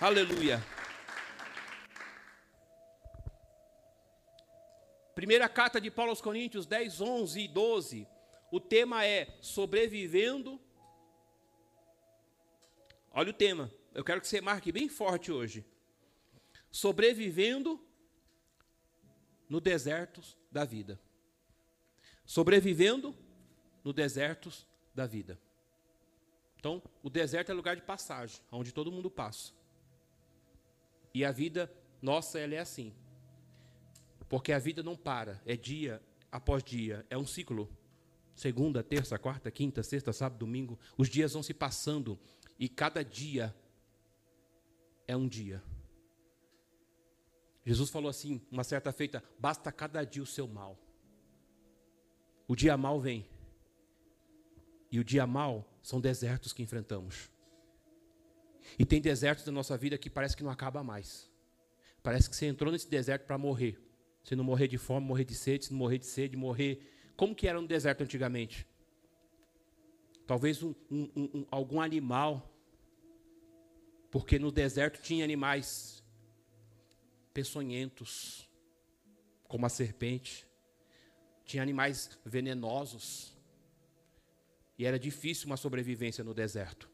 Aleluia. Primeira carta de Paulo aos Coríntios 10, 11 e 12. O tema é sobrevivendo. Olha o tema. Eu quero que você marque bem forte hoje. Sobrevivendo no deserto da vida. Sobrevivendo no deserto da vida. Então, o deserto é lugar de passagem, onde todo mundo passa. E a vida nossa, ela é assim. Porque a vida não para, é dia após dia, é um ciclo. Segunda, terça, quarta, quinta, sexta, sábado, domingo, os dias vão se passando e cada dia é um dia. Jesus falou assim, uma certa feita: basta cada dia o seu mal. O dia mal vem. E o dia mal são desertos que enfrentamos. E tem desertos da nossa vida que parece que não acaba mais. Parece que você entrou nesse deserto para morrer. Se não morrer de fome, morrer de sede, se não morrer de sede, morrer. Como que era no deserto antigamente? Talvez um, um, um, algum animal. Porque no deserto tinha animais peçonhentos, como a serpente. Tinha animais venenosos. E era difícil uma sobrevivência no deserto.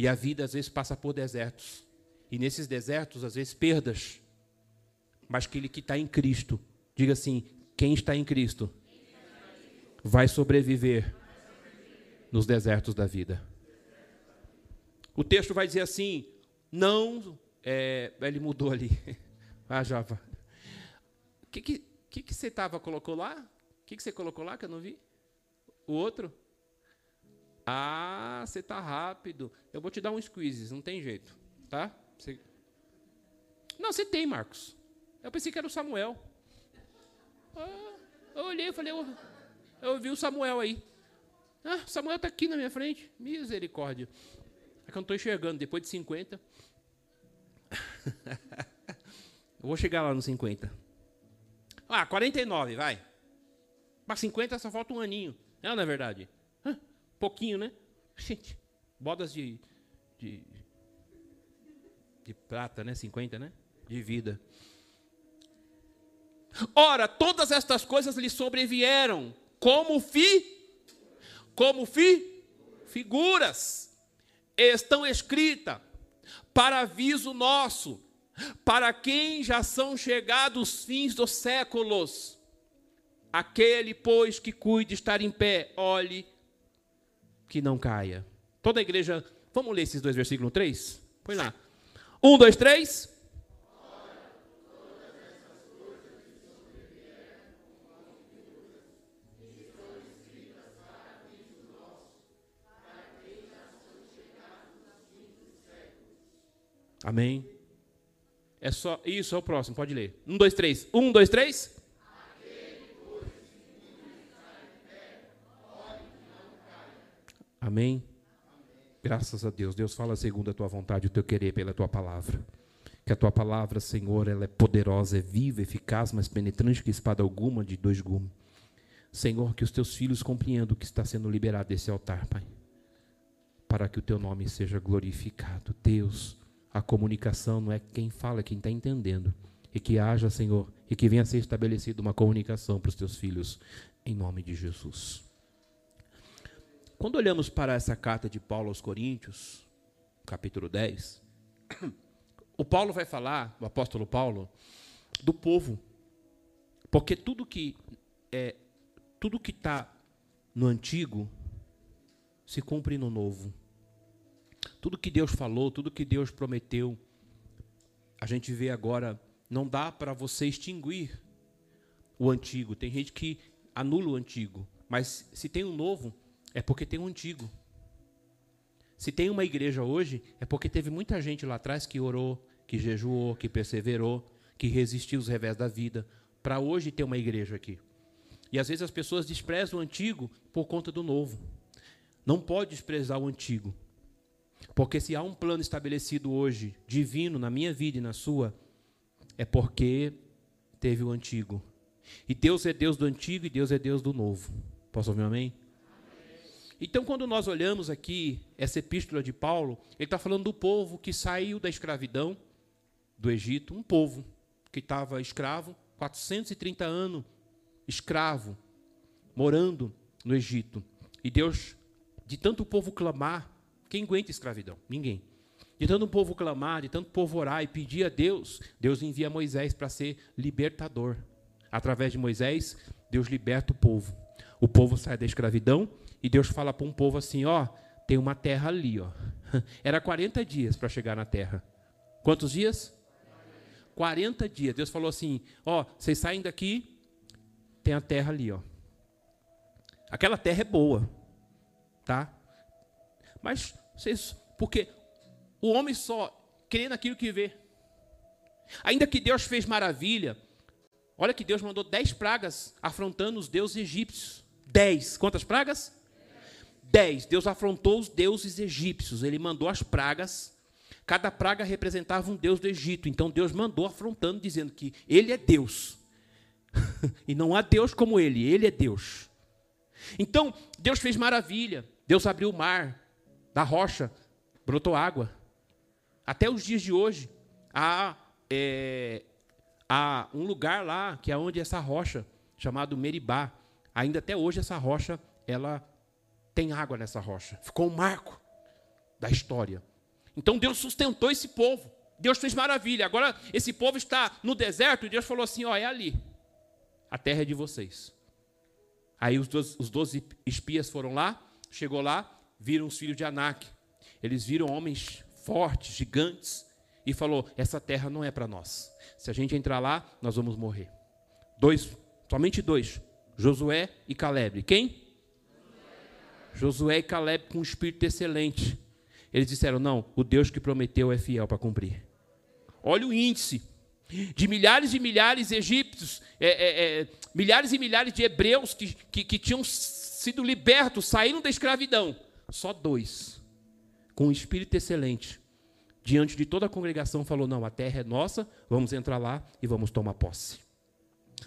E a vida às vezes passa por desertos. E nesses desertos, às vezes, perdas. Mas aquele que está em Cristo, diga assim: quem está em Cristo vai sobreviver nos desertos da vida. O texto vai dizer assim: não. É, ele mudou ali. Ah, Java. O que, que, que, que você estava, colocou lá? O que, que você colocou lá que eu não vi? O outro? Ah, você está rápido. Eu vou te dar um squeeze, não tem jeito. Tá? Não, você tem, Marcos. Eu pensei que era o Samuel. Ah, eu olhei e falei, eu, eu vi o Samuel aí. Ah, Samuel está aqui na minha frente. Misericórdia. É que eu não estou enxergando, depois de 50. Eu vou chegar lá no 50. Ah, 49, vai. Para 50 só falta um aninho. Não, não é verdade? Pouquinho, né? Gente, bodas de, de, de prata, né? 50, né? De vida. Ora, todas estas coisas lhe sobrevieram como fi, como fi, figuras estão escritas para aviso nosso para quem já são chegados os fins dos séculos. Aquele, pois, que cuide estar em pé, olhe que não caia. Toda a igreja, vamos ler esses dois versículos 3? Põe lá. Um, dois, três. Amém. É só. Isso, é o próximo, pode ler. Um, dois, três. Um, dois, três. Amém. Graças a Deus. Deus fala segundo a tua vontade, o teu querer pela tua palavra. Que a tua palavra, Senhor, ela é poderosa, é viva, eficaz, mas penetrante que espada alguma de dois gumes. Senhor, que os teus filhos compreendam o que está sendo liberado desse altar, Pai. Para que o teu nome seja glorificado. Deus, a comunicação não é quem fala, é quem está entendendo. E que haja, Senhor, e que venha a ser estabelecida uma comunicação para os teus filhos, em nome de Jesus. Quando olhamos para essa carta de Paulo aos Coríntios, capítulo 10, o Paulo vai falar, o apóstolo Paulo, do povo. Porque tudo que é tudo que está no antigo se cumpre no novo. Tudo que Deus falou, tudo que Deus prometeu, a gente vê agora, não dá para você extinguir o antigo. Tem gente que anula o antigo, mas se tem um novo, é porque tem um antigo. Se tem uma igreja hoje, é porque teve muita gente lá atrás que orou, que jejuou, que perseverou, que resistiu aos revés da vida, para hoje ter uma igreja aqui. E às vezes as pessoas desprezam o antigo por conta do novo. Não pode desprezar o antigo. Porque se há um plano estabelecido hoje, divino, na minha vida e na sua, é porque teve o antigo. E Deus é Deus do antigo e Deus é Deus do novo. Posso ouvir um amém? Então, quando nós olhamos aqui essa epístola de Paulo, ele está falando do povo que saiu da escravidão do Egito, um povo que estava escravo, 430 anos escravo, morando no Egito. E Deus, de tanto o povo clamar, quem aguenta escravidão? Ninguém. De tanto o povo clamar, de tanto o povo orar e pedir a Deus, Deus envia Moisés para ser libertador. Através de Moisés, Deus liberta o povo. O povo sai da escravidão e Deus fala para um povo assim: ó, tem uma terra ali, ó. Era 40 dias para chegar na terra. Quantos dias? 40 dias. Deus falou assim: ó, vocês saem daqui, tem a terra ali, ó. Aquela terra é boa, tá? Mas vocês, porque o homem só crê naquilo que vê. Ainda que Deus fez maravilha, olha que Deus mandou dez pragas afrontando os deuses egípcios. Dez. Quantas pragas? Dez. Deus afrontou os deuses egípcios. Ele mandou as pragas. Cada praga representava um deus do Egito. Então Deus mandou afrontando, dizendo que Ele é Deus. e não há Deus como Ele. Ele é Deus. Então Deus fez maravilha. Deus abriu o mar. Da rocha brotou água. Até os dias de hoje, há, é, há um lugar lá que é onde essa rocha, chamado Meribá, ainda até hoje essa rocha, ela tem água nessa rocha. Ficou um marco da história. Então Deus sustentou esse povo. Deus fez maravilha. Agora esse povo está no deserto e Deus falou assim: ó, é ali. A terra é de vocês. Aí os doze, os doze espias foram lá, chegou lá, viram os filhos de Anak. Eles viram homens fortes, gigantes, e falou: essa terra não é para nós. Se a gente entrar lá, nós vamos morrer. Dois, somente dois, Josué e Caleb. Quem? Josué e Caleb com um espírito excelente. Eles disseram: não, o Deus que prometeu é fiel para cumprir. Olha o índice de milhares e milhares de egípcios, é, é, é, milhares e milhares de hebreus que, que, que tinham sido libertos, saíram da escravidão. Só dois, com um espírito excelente, diante de toda a congregação, falou: não, a terra é nossa, vamos entrar lá e vamos tomar posse.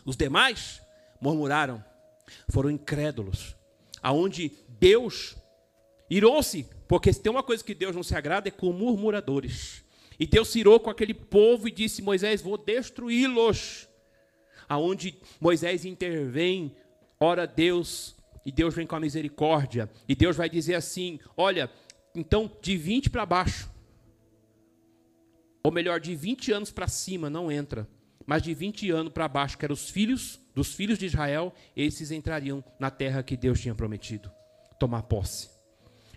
Os demais murmuraram, foram incrédulos, aonde Deus irou-se, porque se tem uma coisa que Deus não se agrada é com murmuradores. E Deus se irou com aquele povo e disse: Moisés, vou destruí-los. Aonde Moisés intervém, ora Deus, e Deus vem com a misericórdia, e Deus vai dizer assim: Olha, então de 20 para baixo, ou melhor, de 20 anos para cima não entra, mas de 20 anos para baixo, que eram os filhos dos filhos de Israel, esses entrariam na terra que Deus tinha prometido tomar posse.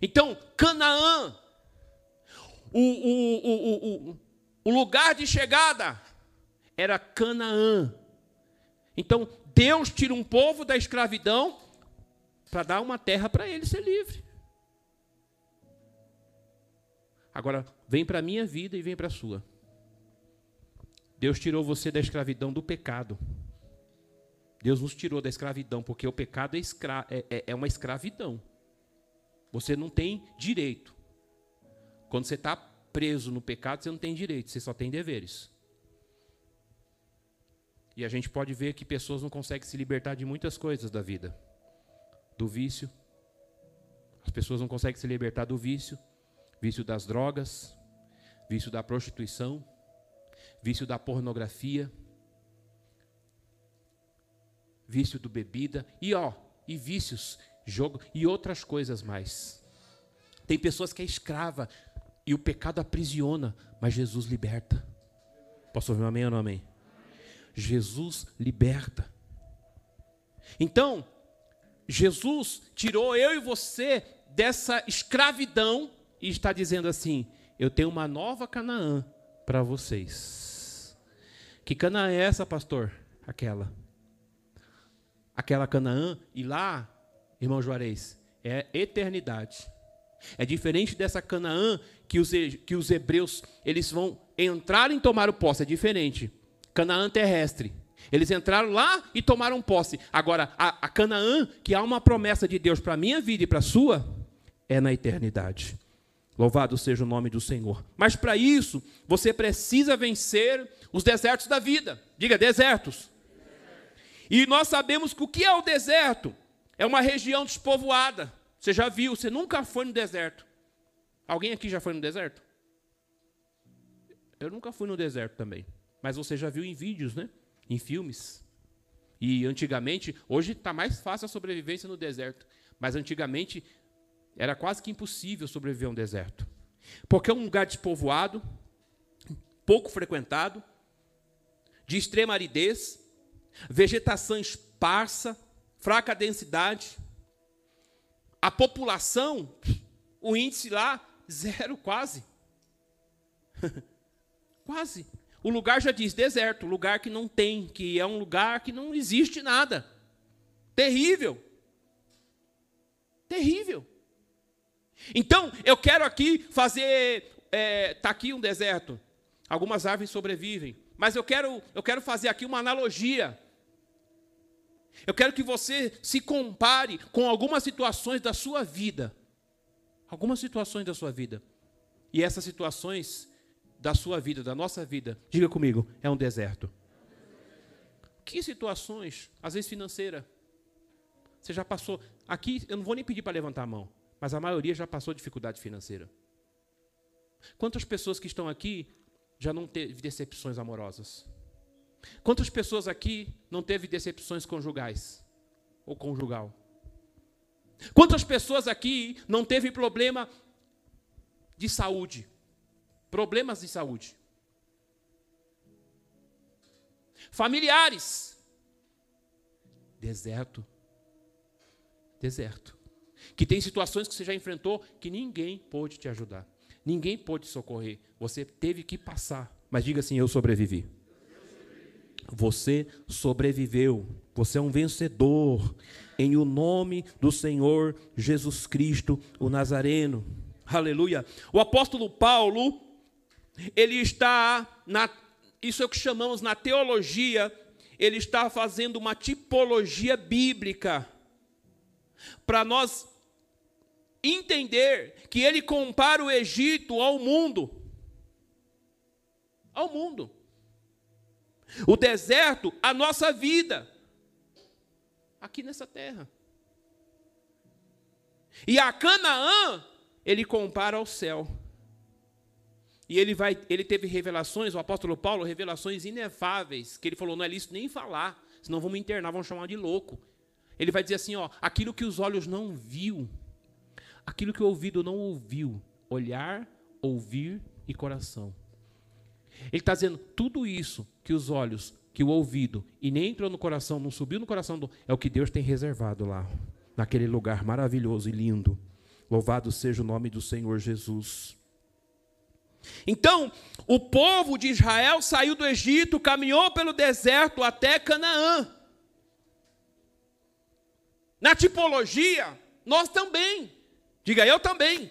Então, Canaã, o, o, o, o, lugar de chegada era Canaã. Então, Deus tira um povo da escravidão para dar uma terra para ele ser livre. Agora, vem para a minha vida e vem para a sua. Deus tirou você da escravidão do pecado. Deus nos tirou da escravidão, porque o pecado é, escra é, é, é uma escravidão. Você não tem direito. Quando você está preso no pecado, você não tem direito, você só tem deveres. E a gente pode ver que pessoas não conseguem se libertar de muitas coisas da vida. Do vício. As pessoas não conseguem se libertar do vício, vício das drogas, vício da prostituição, vício da pornografia, vício do bebida e ó, e vícios jogo e outras coisas mais. Tem pessoas que é escrava e o pecado aprisiona, mas Jesus liberta. Posso ouvir um amém ou não amém? Jesus liberta. Então, Jesus tirou eu e você dessa escravidão e está dizendo assim: eu tenho uma nova Canaã para vocês. Que Canaã é essa, pastor? Aquela. Aquela Canaã, e lá irmão Juarez, é eternidade. É diferente dessa Canaã que os, que os hebreus eles vão entrar e tomar o posse, é diferente. Canaã terrestre. Eles entraram lá e tomaram posse. Agora, a, a Canaã, que há uma promessa de Deus para a minha vida e para a sua, é na eternidade. Louvado seja o nome do Senhor. Mas para isso, você precisa vencer os desertos da vida. Diga, desertos. E nós sabemos que o que é o deserto? É uma região despovoada. Você já viu, você nunca foi no deserto. Alguém aqui já foi no deserto? Eu nunca fui no deserto também. Mas você já viu em vídeos, né? Em filmes. E antigamente, hoje está mais fácil a sobrevivência no deserto. Mas antigamente era quase que impossível sobreviver a um deserto. Porque é um lugar despovoado, pouco frequentado, de extrema aridez, vegetação esparsa, fraca densidade. A população, o índice lá, zero quase. quase. O lugar já diz deserto, lugar que não tem, que é um lugar que não existe nada. Terrível. Terrível. Então, eu quero aqui fazer. Está é, tá aqui um deserto. Algumas árvores sobrevivem. Mas eu quero, eu quero fazer aqui uma analogia. Eu quero que você se compare com algumas situações da sua vida. Algumas situações da sua vida. E essas situações da sua vida, da nossa vida, diga comigo, é um deserto. Que situações? Às vezes financeira. Você já passou. Aqui, eu não vou nem pedir para levantar a mão, mas a maioria já passou dificuldade financeira. Quantas pessoas que estão aqui já não teve decepções amorosas? Quantas pessoas aqui não teve decepções conjugais ou conjugal? Quantas pessoas aqui não teve problema de saúde? Problemas de saúde. Familiares. Deserto. Deserto. Que tem situações que você já enfrentou que ninguém pôde te ajudar. Ninguém pôde socorrer. Você teve que passar. Mas diga assim: Eu sobrevivi. Você sobreviveu. Você é um vencedor. Em o nome do Senhor Jesus Cristo, o Nazareno. Aleluia. O apóstolo Paulo, ele está na isso é o que chamamos na teologia, ele está fazendo uma tipologia bíblica para nós entender que ele compara o Egito ao mundo. Ao mundo. O deserto, a nossa vida. Aqui nessa terra. E a Canaã, ele compara ao céu. E ele vai, ele teve revelações, o apóstolo Paulo, revelações inefáveis, que ele falou, não é lícito nem falar, senão me internar, vão chamar de louco. Ele vai dizer assim, ó, aquilo que os olhos não viu, aquilo que o ouvido não ouviu, olhar, ouvir e coração. Ele está dizendo tudo isso que os olhos, que o ouvido e nem entrou no coração, não subiu no coração, do, é o que Deus tem reservado lá, naquele lugar maravilhoso e lindo. Louvado seja o nome do Senhor Jesus. Então, o povo de Israel saiu do Egito, caminhou pelo deserto até Canaã. Na tipologia, nós também. Diga eu também.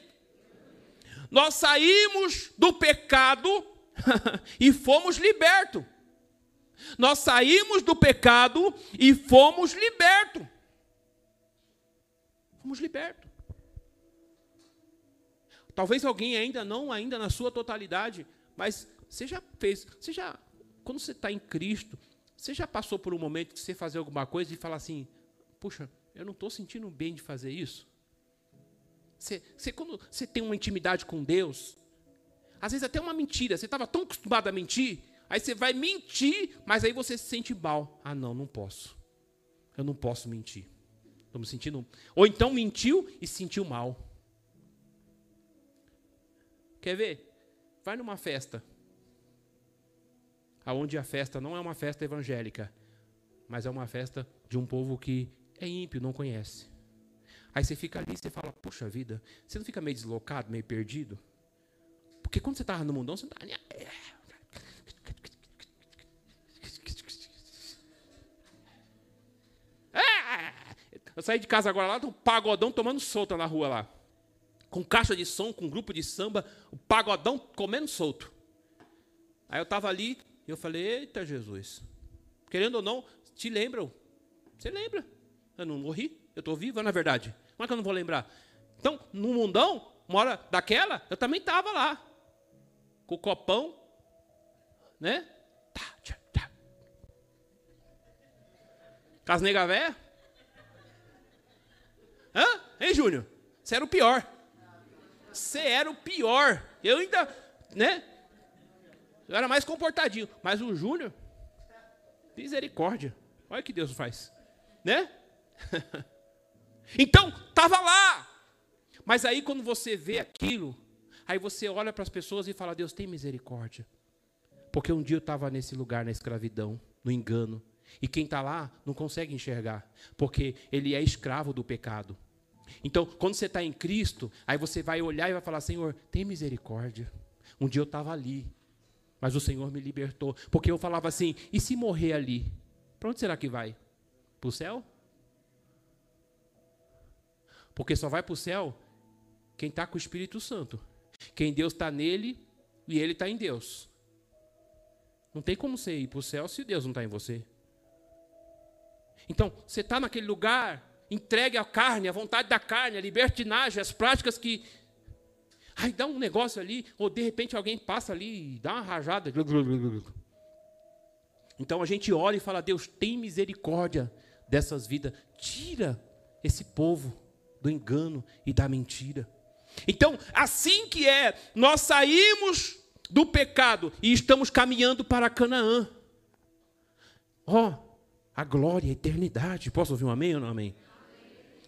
Nós saímos do pecado e fomos libertos. Nós saímos do pecado e fomos libertos. Fomos libertos. Talvez alguém ainda não, ainda na sua totalidade, mas você já fez, você já, quando você está em Cristo, você já passou por um momento que você fazer alguma coisa e falar assim, puxa, eu não estou sentindo bem de fazer isso. Você, você, quando você tem uma intimidade com Deus, às vezes até uma mentira, você estava tão acostumado a mentir, aí você vai mentir, mas aí você se sente mal. Ah, não, não posso. Eu não posso mentir. Estou me sentindo. Ou então mentiu e se sentiu mal. Quer ver? Vai numa festa. Aonde a festa não é uma festa evangélica, mas é uma festa de um povo que é ímpio, não conhece. Aí você fica ali e você fala, puxa vida, você não fica meio deslocado, meio perdido? Porque quando você estava no mundão, você não estava. É. Eu saí de casa agora lá, um pagodão tomando solta na rua lá. Com caixa de som, com grupo de samba, o pagodão comendo solto. Aí eu estava ali e eu falei, eita Jesus. Querendo ou não, te lembram? Você lembra? Eu não morri, eu estou vivo, na verdade. Como é que eu não vou lembrar? Então, no mundão, uma hora daquela, eu também estava lá. Com o copão, né? Tá, tchá, tá. Com as nega véia. Hã? Hein, Júnior? Você era o pior. Você era o pior. Eu ainda, né? Eu era mais comportadinho. Mas o Júnior, misericórdia. Olha o que Deus faz. Né? então, estava lá. Mas aí quando você vê aquilo, aí você olha para as pessoas e fala: Deus tem misericórdia. Porque um dia eu estava nesse lugar, na escravidão, no engano. E quem está lá não consegue enxergar, porque ele é escravo do pecado. Então, quando você está em Cristo, aí você vai olhar e vai falar: Senhor, tem misericórdia. Um dia eu estava ali, mas o Senhor me libertou. Porque eu falava assim: e se morrer ali? Para onde será que vai? Para o céu? Porque só vai para o céu quem está com o Espírito Santo. Quem Deus está nele e ele está em Deus. Não tem como você ir para o céu se Deus não está em você. Então, você está naquele lugar, entregue à carne, à vontade da carne, a libertinagem, as práticas que. Aí dá um negócio ali, ou de repente alguém passa ali e dá uma rajada. Então a gente olha e fala: Deus, tem misericórdia dessas vidas. Tira esse povo do engano e da mentira. Então, assim que é, nós saímos do pecado e estamos caminhando para Canaã. Ó, oh, a glória, a eternidade. Posso ouvir um amém ou não amém?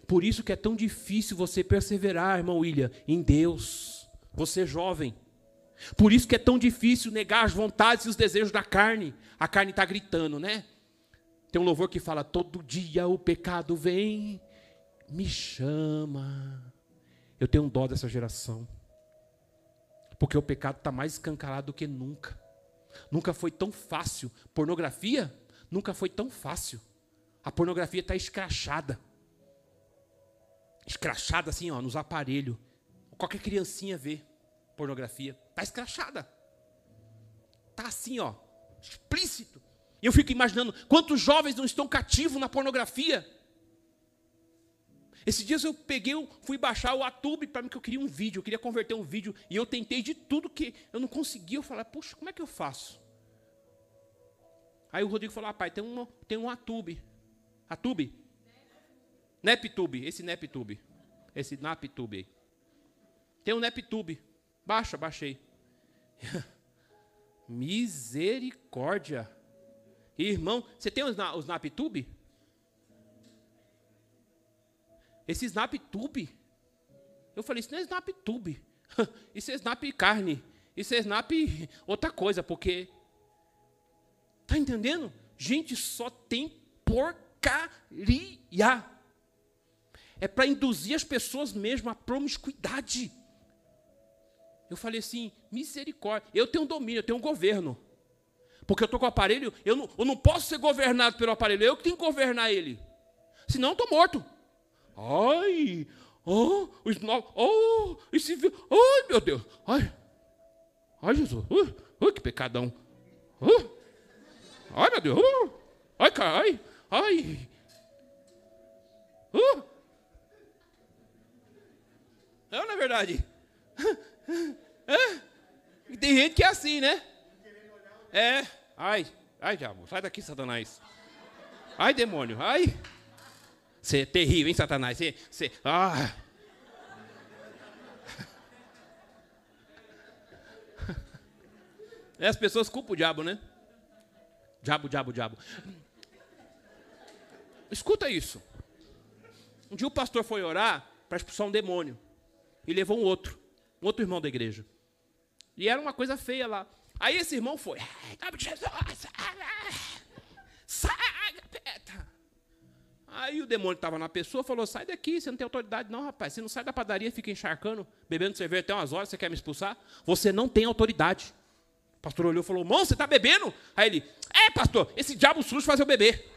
Por isso que é tão difícil você perseverar, irmão William, em Deus. Você é jovem. Por isso que é tão difícil negar as vontades e os desejos da carne. A carne está gritando, né? Tem um louvor que fala: todo dia o pecado vem, me chama. Eu tenho dó dessa geração. Porque o pecado está mais escancarado do que nunca. Nunca foi tão fácil. Pornografia nunca foi tão fácil. A pornografia está escrachada. Escrachada assim, ó, nos aparelhos. Qualquer criancinha vê pornografia. Está escrachada. Está assim, ó, explícito. Eu fico imaginando quantos jovens não estão cativos na pornografia. Esses dias eu peguei, fui baixar o Atube para mim que eu queria um vídeo, eu queria converter um vídeo e eu tentei de tudo que eu não conseguia. Eu falei, puxa, como é que eu faço? Aí o Rodrigo falou, ah, pai, tem um, tem um Atube. Atube? Neptube, esse Neptube. Esse Naptube. Tem um Neptube. Baixa, baixei. Misericórdia. Irmão, você tem os, os Naptube? Esse SnapTube. Eu falei, isso não é SnapTube. Isso é Snap carne. Isso é Snap outra coisa, porque. Tá entendendo? Gente, só tem porcaria. É para induzir as pessoas mesmo à promiscuidade. Eu falei assim, misericórdia. Eu tenho um domínio, eu tenho um governo. Porque eu estou com o aparelho, eu não, eu não posso ser governado pelo aparelho, eu que tenho que governar ele. Senão eu estou morto. Ai, oh, os novos, oh, esse, ai meu Deus, ai, ai Jesus, uh, uh, que pecadão, uh, ai meu Deus, uh, ai, ai, ai, uh. Não, na verdade, tem gente que é assim, né? É, ai, ai diabo, sai daqui, Satanás, ai demônio, ai. Você é terrível, hein, Satanás? Você, você, ah. É, as pessoas culpam o diabo, né? Diabo, diabo, diabo. Escuta isso. Um dia o pastor foi orar para expulsar um demônio. E levou um outro, um outro irmão da igreja. E era uma coisa feia lá. Aí esse irmão foi. Sai, Aí o demônio estava na pessoa falou: sai daqui, você não tem autoridade, não, rapaz. Você não sai da padaria, fica encharcando, bebendo cerveja até umas horas, você quer me expulsar? Você não tem autoridade. O pastor olhou e falou: Mão, você está bebendo? Aí ele: É, pastor, esse diabo sujo faz eu beber.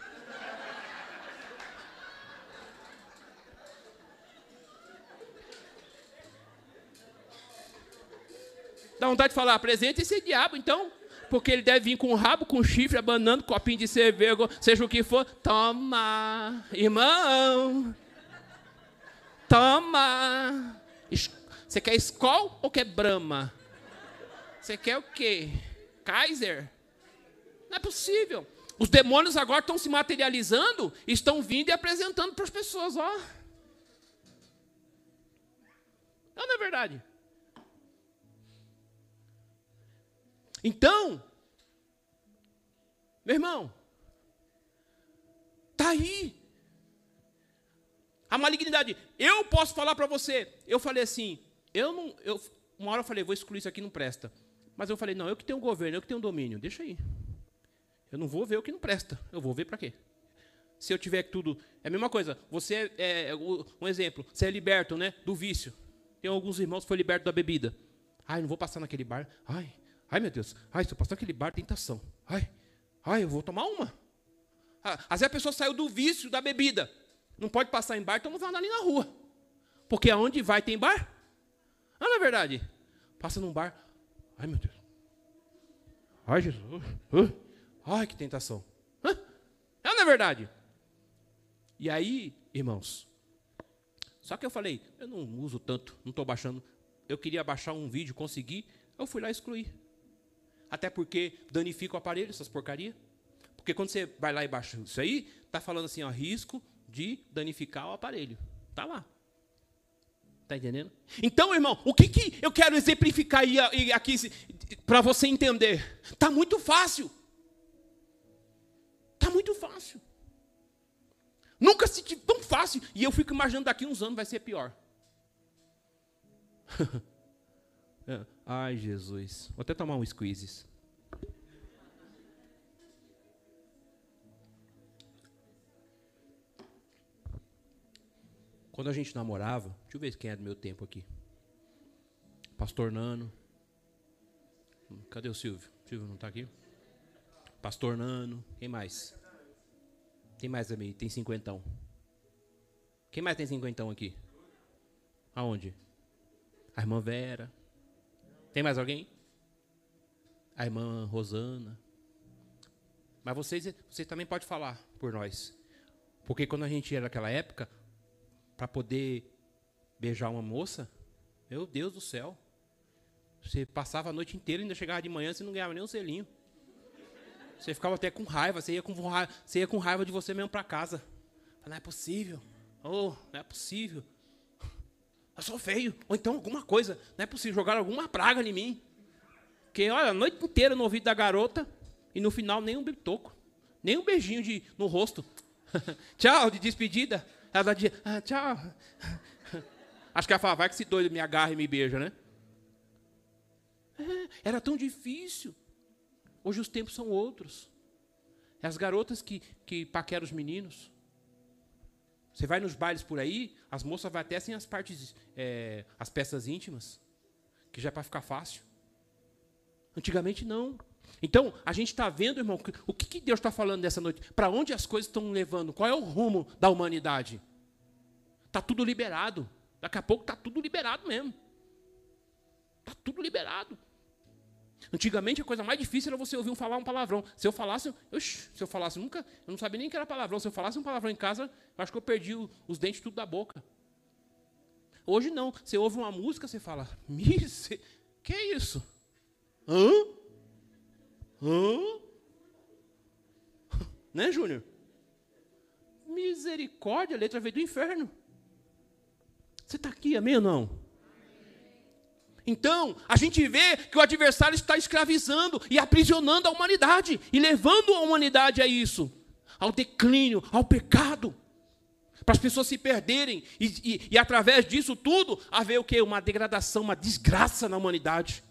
Dá vontade de falar: apresente esse diabo, então porque ele deve vir com o rabo, com chifre, abanando copinho de cerveja, seja o que for. Toma, irmão. Toma. Você quer Skol ou quer Brahma? Você quer o quê? Kaiser? Não é possível. Os demônios agora estão se materializando, estão vindo e apresentando para as pessoas, ó. Não, não é verdade? Então, meu irmão, tá aí. A malignidade. Eu posso falar para você. Eu falei assim, eu não, eu, uma hora eu falei, vou excluir isso aqui, não presta. Mas eu falei, não, eu que tenho o governo, eu que tenho o domínio, deixa aí. Eu não vou ver o que não presta. Eu vou ver para quê? Se eu tiver tudo. É a mesma coisa. Você é, é um exemplo. Você é liberto, né? Do vício. Tem alguns irmãos que foi liberto da bebida. Ai, não vou passar naquele bar. Ai, ai meu Deus. Ai, se eu passar naquele bar, tentação. Ai, ai, eu vou tomar uma. Ah, às vezes a pessoa saiu do vício da bebida. Não pode passar em bar, então vai andar ali na rua. Porque aonde vai tem bar? Ah, não é verdade? Passa num bar. Ai, meu Deus. Ai, Jesus. Ai, que tentação. É, não é verdade? E aí, irmãos, só que eu falei, eu não uso tanto, não estou baixando. Eu queria baixar um vídeo, consegui, eu fui lá excluir. Até porque danifica o aparelho, essas porcaria. Porque quando você vai lá e baixa isso aí, está falando assim, ó, risco de danificar o aparelho. Está lá. Está entendendo? Então, irmão, o que, que eu quero exemplificar aí, aqui para você entender? Está muito fácil. Está muito fácil. Nunca senti tão fácil. E eu fico imaginando daqui uns anos vai ser pior. Ai, Jesus. Vou até tomar um squeeze. Quando a gente namorava, deixa eu ver quem é do meu tempo aqui. Pastor Nano. Cadê o Silvio? O Silvio não está aqui? Pastor Nano. Quem mais? Quem mais aí tem cinquentão? Quem mais tem cinquentão aqui? Aonde? A irmã Vera. Tem mais alguém? A irmã Rosana. Mas vocês, vocês também podem falar por nós. Porque quando a gente era naquela época, para poder beijar uma moça, meu Deus do céu. Você passava a noite inteira e ainda chegava de manhã, você não ganhava nem um selinho. Você ficava até com raiva, você ia com raiva, você ia com raiva de você mesmo para casa. Não é possível. Oh, não é possível. Eu sou feio. Ou então alguma coisa. Não é possível. jogar alguma praga em mim. Porque, olha, a noite inteira no ouvido da garota e no final nem um toco. Nem um beijinho de, no rosto. tchau, de despedida. Ela dizia, ah, tchau. Acho que ela fala, vai que se doido me agarra e me beija, né? É, era tão difícil. Hoje os tempos são outros. É as garotas que, que paqueram os meninos. Você vai nos bailes por aí, as moças vão até sem as partes, é, as peças íntimas, que já é para ficar fácil. Antigamente não. Então, a gente está vendo, irmão, o que, que Deus está falando nessa noite? Para onde as coisas estão levando? Qual é o rumo da humanidade? Está tudo liberado. Daqui a pouco está tudo liberado mesmo. Está tudo liberado. Antigamente a coisa mais difícil era você ouvir um falar um palavrão. Se eu falasse, se eu falasse nunca, eu não sabia nem que era palavrão. Se eu falasse um palavrão em casa, eu acho que eu perdi os dentes tudo da boca. Hoje não. Você ouve uma música, você fala, Mise, que é isso? Hã? Hã? Né, Júnior? Misericórdia, letra veio do inferno. Você está aqui, amém ou não? Então, a gente vê que o adversário está escravizando e aprisionando a humanidade e levando a humanidade a isso, ao declínio, ao pecado, para as pessoas se perderem e, e, e através disso tudo haver o que? Uma degradação, uma desgraça na humanidade.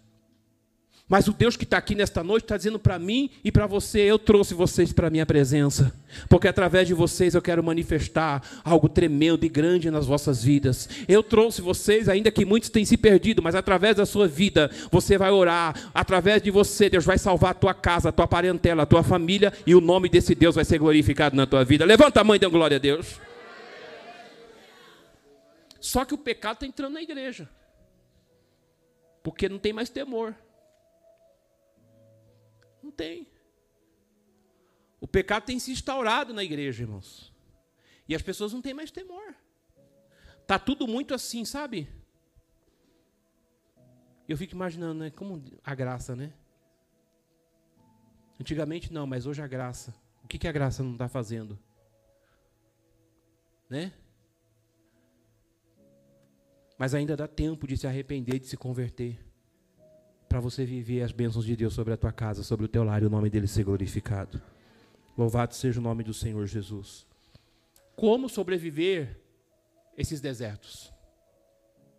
Mas o Deus que está aqui nesta noite está dizendo para mim e para você: eu trouxe vocês para a minha presença, porque através de vocês eu quero manifestar algo tremendo e grande nas vossas vidas. Eu trouxe vocês, ainda que muitos tenham se perdido, mas através da sua vida você vai orar, através de você Deus vai salvar a tua casa, a tua parentela, a tua família e o nome desse Deus vai ser glorificado na tua vida. Levanta a mão e dê glória a Deus. Só que o pecado está entrando na igreja, porque não tem mais temor. Tem. O pecado tem se instaurado na igreja, irmãos. E as pessoas não têm mais temor. Tá tudo muito assim, sabe? Eu fico imaginando, né? Como a graça, né? Antigamente não, mas hoje a graça. O que, que a graça não está fazendo? Né? Mas ainda dá tempo de se arrepender, de se converter. Para você viver as bênçãos de Deus sobre a tua casa, sobre o teu lar e o nome dele ser glorificado. Louvado seja o nome do Senhor Jesus. Como sobreviver esses desertos?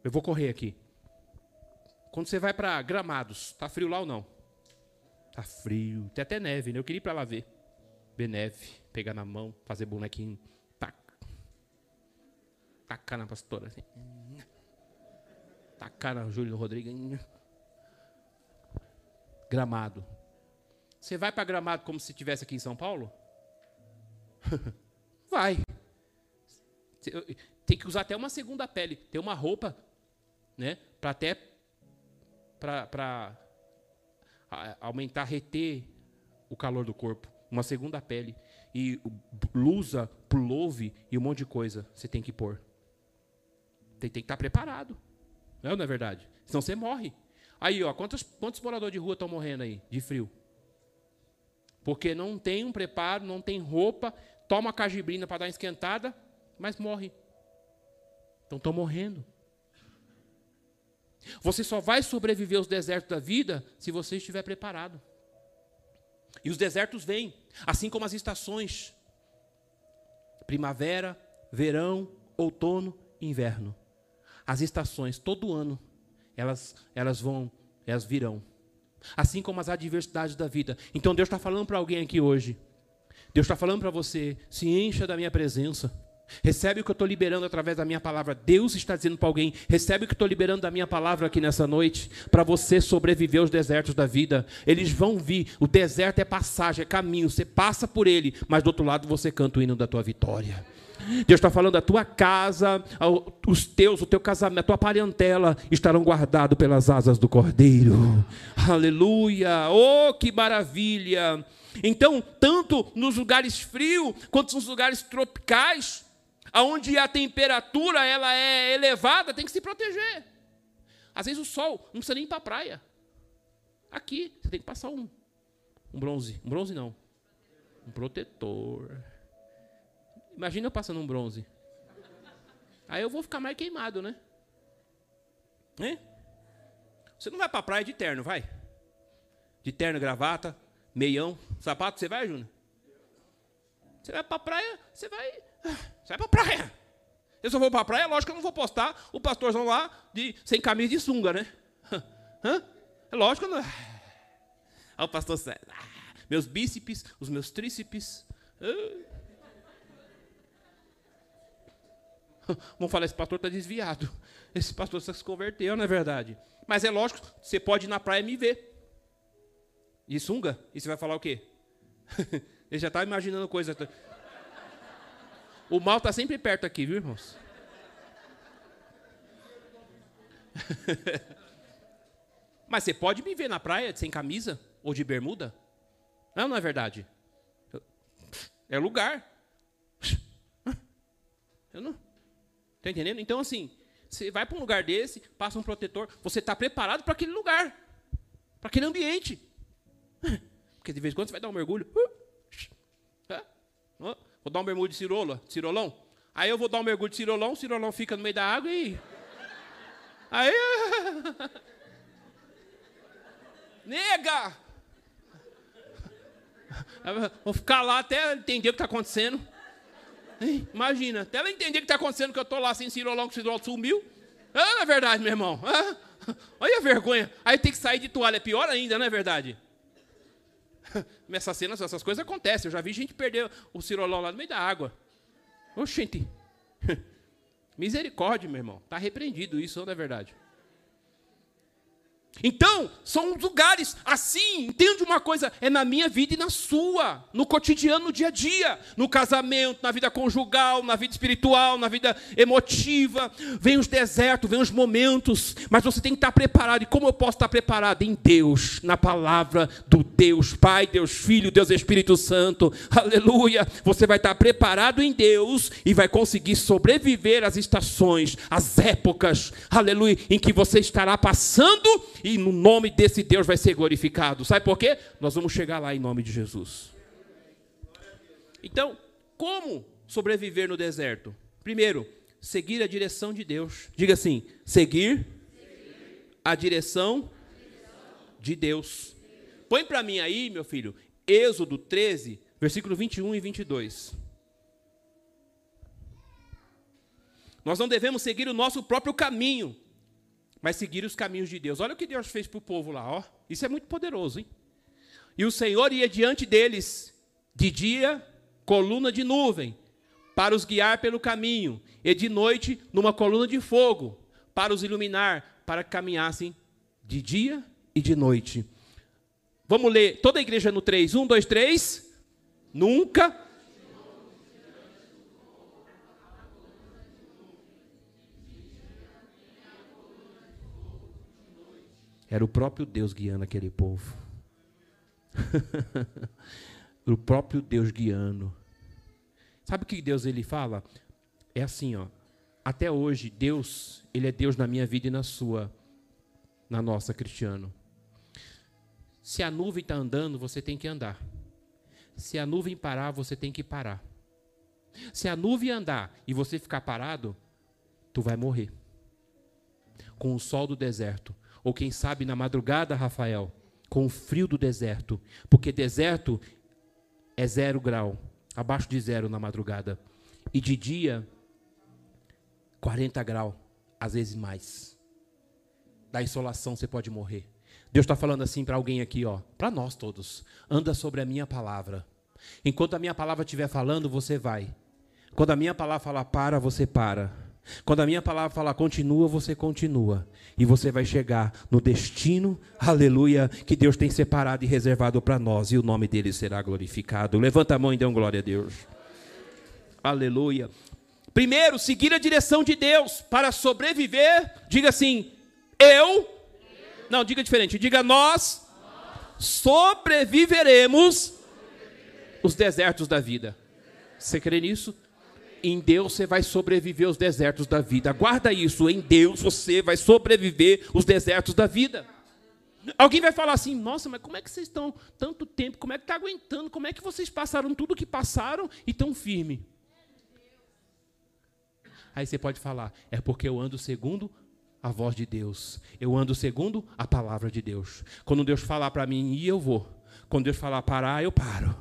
Eu vou correr aqui. Quando você vai para Gramados, tá frio lá ou não? Tá frio, tem até neve, né? Eu queria ir para lá ver. Ver neve, pegar na mão, fazer bonequinho, tac. Tacar na pastora assim. Tacar na Júlio Rodrigues. Gramado. Você vai para Gramado como se estivesse aqui em São Paulo? vai. Tem que usar até uma segunda pele. Tem uma roupa, né? Para até para aumentar, reter o calor do corpo. Uma segunda pele. E blusa, pullover e um monte de coisa você tem que pôr. Tem, tem que estar preparado. Não, é não é verdade? Senão você morre. Aí, ó, quantos, quantos moradores de rua estão morrendo aí, de frio? Porque não tem um preparo, não tem roupa, toma cajibrina para dar uma esquentada, mas morre. Então estão morrendo. Você só vai sobreviver aos desertos da vida se você estiver preparado. E os desertos vêm, assim como as estações: primavera, verão, outono, inverno. As estações, todo ano, elas, elas vão, elas virão. Assim como as adversidades da vida. Então Deus está falando para alguém aqui hoje. Deus está falando para você: se encha da minha presença. Recebe o que eu estou liberando através da minha palavra. Deus está dizendo para alguém: recebe o que eu estou liberando da minha palavra aqui nessa noite, para você sobreviver aos desertos da vida. Eles vão vir. O deserto é passagem, é caminho. Você passa por ele, mas do outro lado você canta o hino da tua vitória. Deus está falando a tua casa, os teus, o teu casamento, a tua parentela estarão guardados pelas asas do Cordeiro. Aleluia! Oh, que maravilha! Então, tanto nos lugares frios quanto nos lugares tropicais, aonde a temperatura ela é elevada, tem que se proteger. Às vezes o sol não precisa nem ir para a praia. Aqui você tem que passar um, um bronze, um bronze não, um protetor. Imagina eu passando um bronze. Aí eu vou ficar mais queimado, né? Você não vai para a praia de terno, vai? De terno, gravata, meião, sapato, você vai, Júnior? Você vai para a praia, você vai Sai pra praia. Eu só vou pra praia, lógico que eu não vou postar o pastorzão lá de, sem camisa de sunga, né? Hã? É lógico que eu não. Aí o pastor César. Meus bíceps, os meus tríceps. Vamos falar, esse pastor está desviado. Esse pastor se converteu, não é verdade? Mas é lógico, você pode ir na praia e me ver. De sunga? E você vai falar o quê? Ele já está imaginando coisa. O mal está sempre perto aqui, viu, irmãos? Mas você pode me ver na praia sem camisa ou de bermuda? Não, não é verdade. É lugar. Eu não. Está entendendo? Então, assim, você vai para um lugar desse, passa um protetor, você está preparado para aquele lugar, para aquele ambiente. Porque de vez em quando você vai dar um mergulho. Vou dar um mergulho de cirola, cirolão. Aí eu vou dar um mergulho de cirolão, o cirolão fica no meio da água e. Aí. Nega! Vou ficar lá até entender o que está acontecendo. Imagina, até ela entender o que está acontecendo, que eu estou lá sem cirolão, que o cirolão sumiu. Ah, não é verdade, meu irmão. Ah, olha a vergonha. Aí tem que sair de toalha, é pior ainda, não é verdade? Nessas cenas, essas coisas acontecem. Eu já vi gente perder o cirolão lá no meio da água. Oxente. Misericórdia, meu irmão. Está repreendido isso, não é verdade? Então, são lugares assim, entende uma coisa, é na minha vida e na sua, no cotidiano, no dia a dia, no casamento, na vida conjugal, na vida espiritual, na vida emotiva. Vem os desertos, vem os momentos, mas você tem que estar preparado. E como eu posso estar preparado? Em Deus, na palavra do Deus Pai, Deus Filho, Deus Espírito Santo. Aleluia! Você vai estar preparado em Deus e vai conseguir sobreviver às estações, às épocas, aleluia, em que você estará passando e no nome desse Deus vai ser glorificado. Sabe por quê? Nós vamos chegar lá em nome de Jesus. Então, como sobreviver no deserto? Primeiro, seguir a direção de Deus. Diga assim: seguir, a direção de Deus. Põe para mim aí, meu filho, Êxodo 13, versículo 21 e 22. Nós não devemos seguir o nosso próprio caminho, mas seguir os caminhos de Deus. Olha o que Deus fez para o povo lá, ó. Isso é muito poderoso, hein? E o Senhor ia diante deles, de dia, coluna de nuvem, para os guiar pelo caminho, e de noite, numa coluna de fogo, para os iluminar, para que caminhassem de dia e de noite. Vamos ler toda a igreja no 3. 1, 2, 3. Nunca Era o próprio Deus guiando aquele povo. o próprio Deus guiando. Sabe o que Deus ele fala? É assim, ó. Até hoje, Deus, ele é Deus na minha vida e na sua, na nossa, cristiano. Se a nuvem está andando, você tem que andar. Se a nuvem parar, você tem que parar. Se a nuvem andar e você ficar parado, tu vai morrer. Com o sol do deserto, ou quem sabe na madrugada, Rafael, com o frio do deserto. Porque deserto é zero grau, abaixo de zero na madrugada. E de dia, 40 graus, às vezes mais. Da insolação você pode morrer. Deus está falando assim para alguém aqui, ó, para nós todos. Anda sobre a minha palavra. Enquanto a minha palavra estiver falando, você vai. Quando a minha palavra falar para, você para. Quando a minha palavra falar continua, você continua. E você vai chegar no destino, aleluia, que Deus tem separado e reservado para nós. E o nome dele será glorificado. Levanta a mão e dê um glória a Deus. Aleluia. Primeiro, seguir a direção de Deus para sobreviver. Diga assim: eu. Não, diga diferente. Diga nós sobreviveremos os desertos da vida. Você crê nisso? Em Deus você vai sobreviver os desertos da vida. Guarda isso, em Deus você vai sobreviver os desertos da vida. Alguém vai falar assim: nossa, mas como é que vocês estão tanto tempo? Como é que está aguentando? Como é que vocês passaram tudo o que passaram e tão firme? Aí você pode falar: é porque eu ando segundo a voz de Deus. Eu ando segundo a palavra de Deus. Quando Deus falar para mim ir, eu vou. Quando Deus falar parar, eu paro.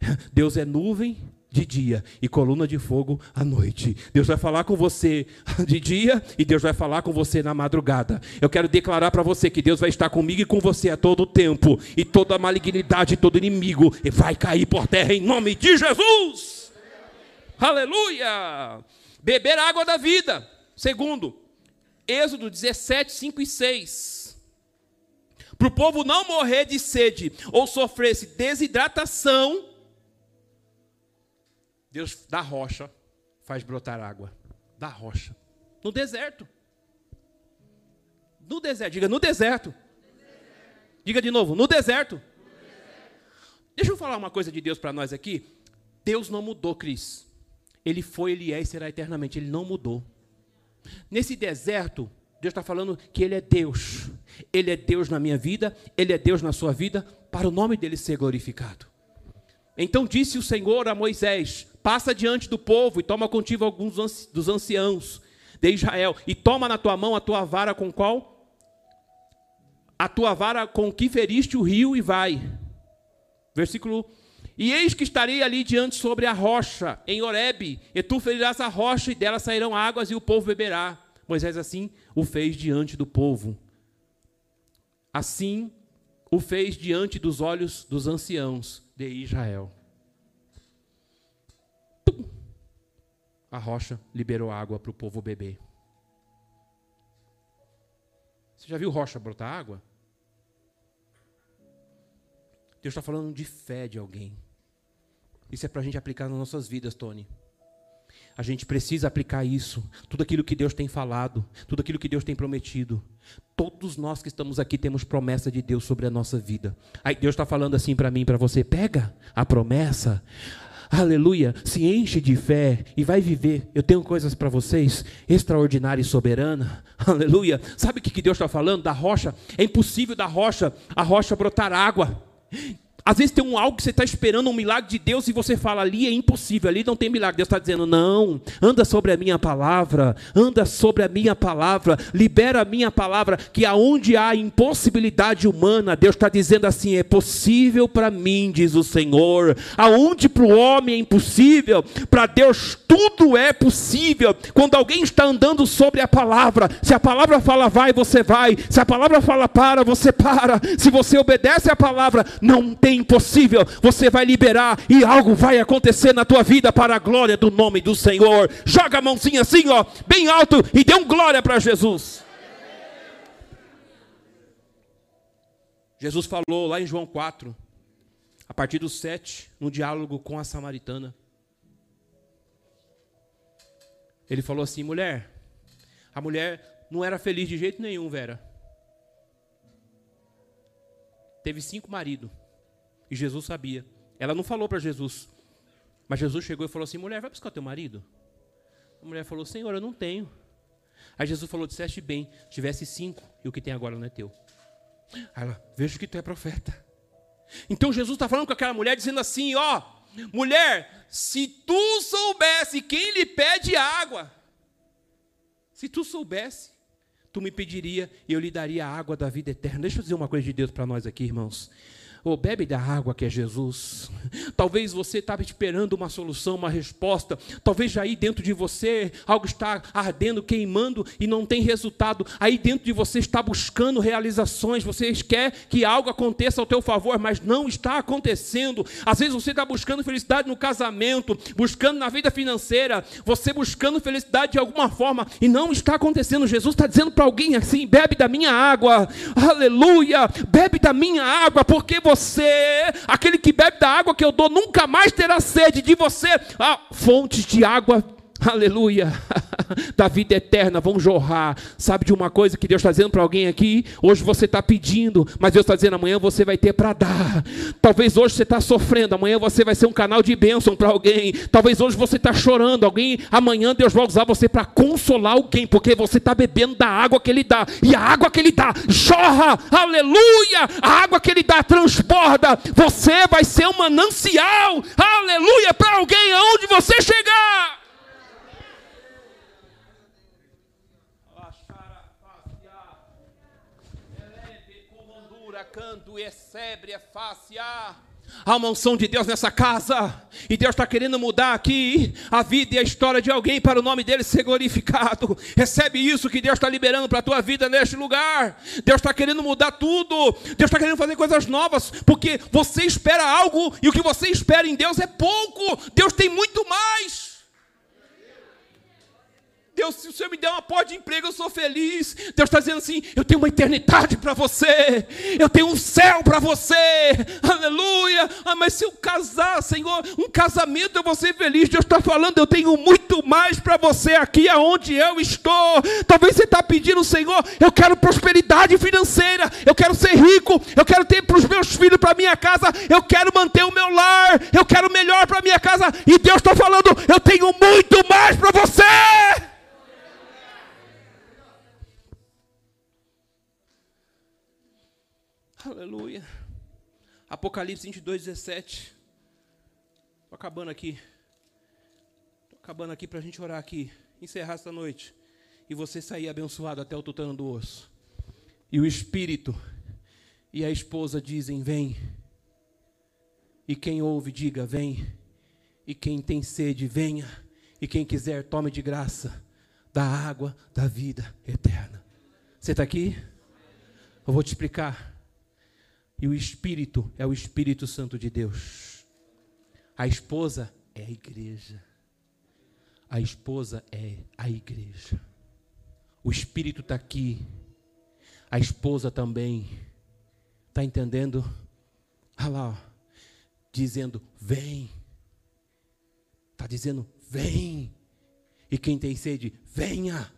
Deus é nuvem de dia e coluna de fogo à noite. Deus vai falar com você de dia e Deus vai falar com você na madrugada. Eu quero declarar para você que Deus vai estar comigo e com você a todo tempo e toda malignidade, todo inimigo vai cair por terra em nome de Jesus. Aleluia! Beber água da vida. Segundo, Êxodo 17, 5 e 6. Para o povo não morrer de sede ou sofresse desidratação, Deus da rocha faz brotar água. Da rocha. No deserto. No deserto. Diga no deserto. Diga de novo, no deserto. Deixa eu falar uma coisa de Deus para nós aqui. Deus não mudou, Cris. Ele foi, ele é e será eternamente. Ele não mudou. Nesse deserto, Deus está falando que Ele é Deus. Ele é Deus na minha vida, Ele é Deus na sua vida, para o nome dele ser glorificado. Então disse o Senhor a Moisés: Passa diante do povo e toma contigo alguns dos anciãos de Israel, e toma na tua mão a tua vara com qual? A tua vara com que feriste o rio e vai. Versículo e eis que estarei ali diante sobre a rocha, em Horebe, e tu ferirás a rocha, e dela sairão águas, e o povo beberá. Moisés assim o fez diante do povo. Assim o fez diante dos olhos dos anciãos de Israel. A rocha liberou água para o povo beber. Você já viu rocha brotar água? Deus está falando de fé de alguém. Isso é para a gente aplicar nas nossas vidas, Tony. A gente precisa aplicar isso, tudo aquilo que Deus tem falado, tudo aquilo que Deus tem prometido. Todos nós que estamos aqui temos promessa de Deus sobre a nossa vida. Aí Deus está falando assim para mim, para você: pega a promessa, aleluia, se enche de fé e vai viver. Eu tenho coisas para vocês, extraordinária e soberana, aleluia. Sabe o que Deus está falando? Da rocha, é impossível da rocha, a rocha brotar água. Às vezes tem um algo que você está esperando, um milagre de Deus, e você fala ali é impossível, ali não tem milagre. Deus está dizendo, não, anda sobre a minha palavra, anda sobre a minha palavra, libera a minha palavra, que aonde há impossibilidade humana, Deus está dizendo assim: é possível para mim, diz o Senhor. Aonde para o homem é impossível, para Deus tudo é possível. Quando alguém está andando sobre a palavra, se a palavra fala vai, você vai, se a palavra fala para, você para, se você obedece a palavra, não tem impossível, você vai liberar e algo vai acontecer na tua vida para a glória do nome do Senhor. Joga a mãozinha assim, ó, bem alto e dê um glória para Jesus. Jesus falou lá em João 4, a partir do 7, no diálogo com a samaritana. Ele falou assim: mulher, a mulher não era feliz de jeito nenhum, Vera. Teve cinco maridos. E Jesus sabia. Ela não falou para Jesus. Mas Jesus chegou e falou assim: mulher, vai buscar teu marido? A mulher falou: Senhor, eu não tenho. Aí Jesus falou: disseste bem, tivesse cinco, e o que tem agora não é teu. Aí ela, vejo que tu é profeta. Então Jesus está falando com aquela mulher, dizendo assim: ó, mulher, se tu soubesse quem lhe pede água, se tu soubesse, tu me pediria e eu lhe daria a água da vida eterna. Deixa eu dizer uma coisa de Deus para nós aqui, irmãos ou bebe da água que é Jesus. Talvez você estava esperando uma solução, uma resposta. Talvez aí dentro de você algo está ardendo, queimando e não tem resultado. Aí dentro de você está buscando realizações. Você quer que algo aconteça ao teu favor, mas não está acontecendo. Às vezes você está buscando felicidade no casamento, buscando na vida financeira, você buscando felicidade de alguma forma e não está acontecendo. Jesus está dizendo para alguém assim: bebe da minha água, aleluia, bebe da minha água, porque você você, aquele que bebe da água que eu dou, nunca mais terá sede de você. Ah, fontes de água. Aleluia, da vida eterna vão jorrar. Sabe de uma coisa que Deus está dizendo para alguém aqui? Hoje você está pedindo, mas Deus está dizendo amanhã você vai ter para dar. Talvez hoje você está sofrendo, amanhã você vai ser um canal de bênção para alguém. Talvez hoje você está chorando, alguém, amanhã Deus vai usar você para consolar alguém, porque você está bebendo da água que Ele dá, e a água que Ele dá jorra, aleluia, a água que Ele dá transborda. Você vai ser um manancial, aleluia, para alguém aonde você chegar. É sebre, é face, ah. Há uma unção de Deus nessa casa, e Deus está querendo mudar aqui a vida e a história de alguém para o nome dele ser glorificado. Recebe isso que Deus está liberando para a tua vida neste lugar. Deus está querendo mudar tudo, Deus está querendo fazer coisas novas, porque você espera algo e o que você espera em Deus é pouco, Deus tem muito mais. Deus, se o Senhor me der uma porta de emprego, eu sou feliz. Deus está dizendo assim: eu tenho uma eternidade para você, eu tenho um céu para você, aleluia. Ah, mas se eu casar, Senhor, um casamento eu vou ser feliz. Deus está falando: eu tenho muito mais para você aqui aonde eu estou. Talvez você está pedindo, Senhor, eu quero prosperidade financeira, eu quero ser rico, eu quero ter para os meus filhos, para minha casa, eu quero manter o meu lar, eu quero melhor para minha casa. E Deus está falando: eu tenho muito mais para você. Aleluia. Apocalipse 22, 17. Estou acabando aqui. Estou acabando aqui para a gente orar aqui. Encerrar esta noite. E você sair abençoado até o tutano do osso. E o Espírito e a esposa dizem: Vem. E quem ouve, diga: Vem. E quem tem sede, venha. E quem quiser, tome de graça da água da vida eterna. Você está aqui? Eu vou te explicar. E o Espírito é o Espírito Santo de Deus. A esposa é a igreja. A esposa é a igreja. O Espírito está aqui. A esposa também. Está entendendo? Olha lá, ó. dizendo: vem. Está dizendo: vem. E quem tem sede, venha.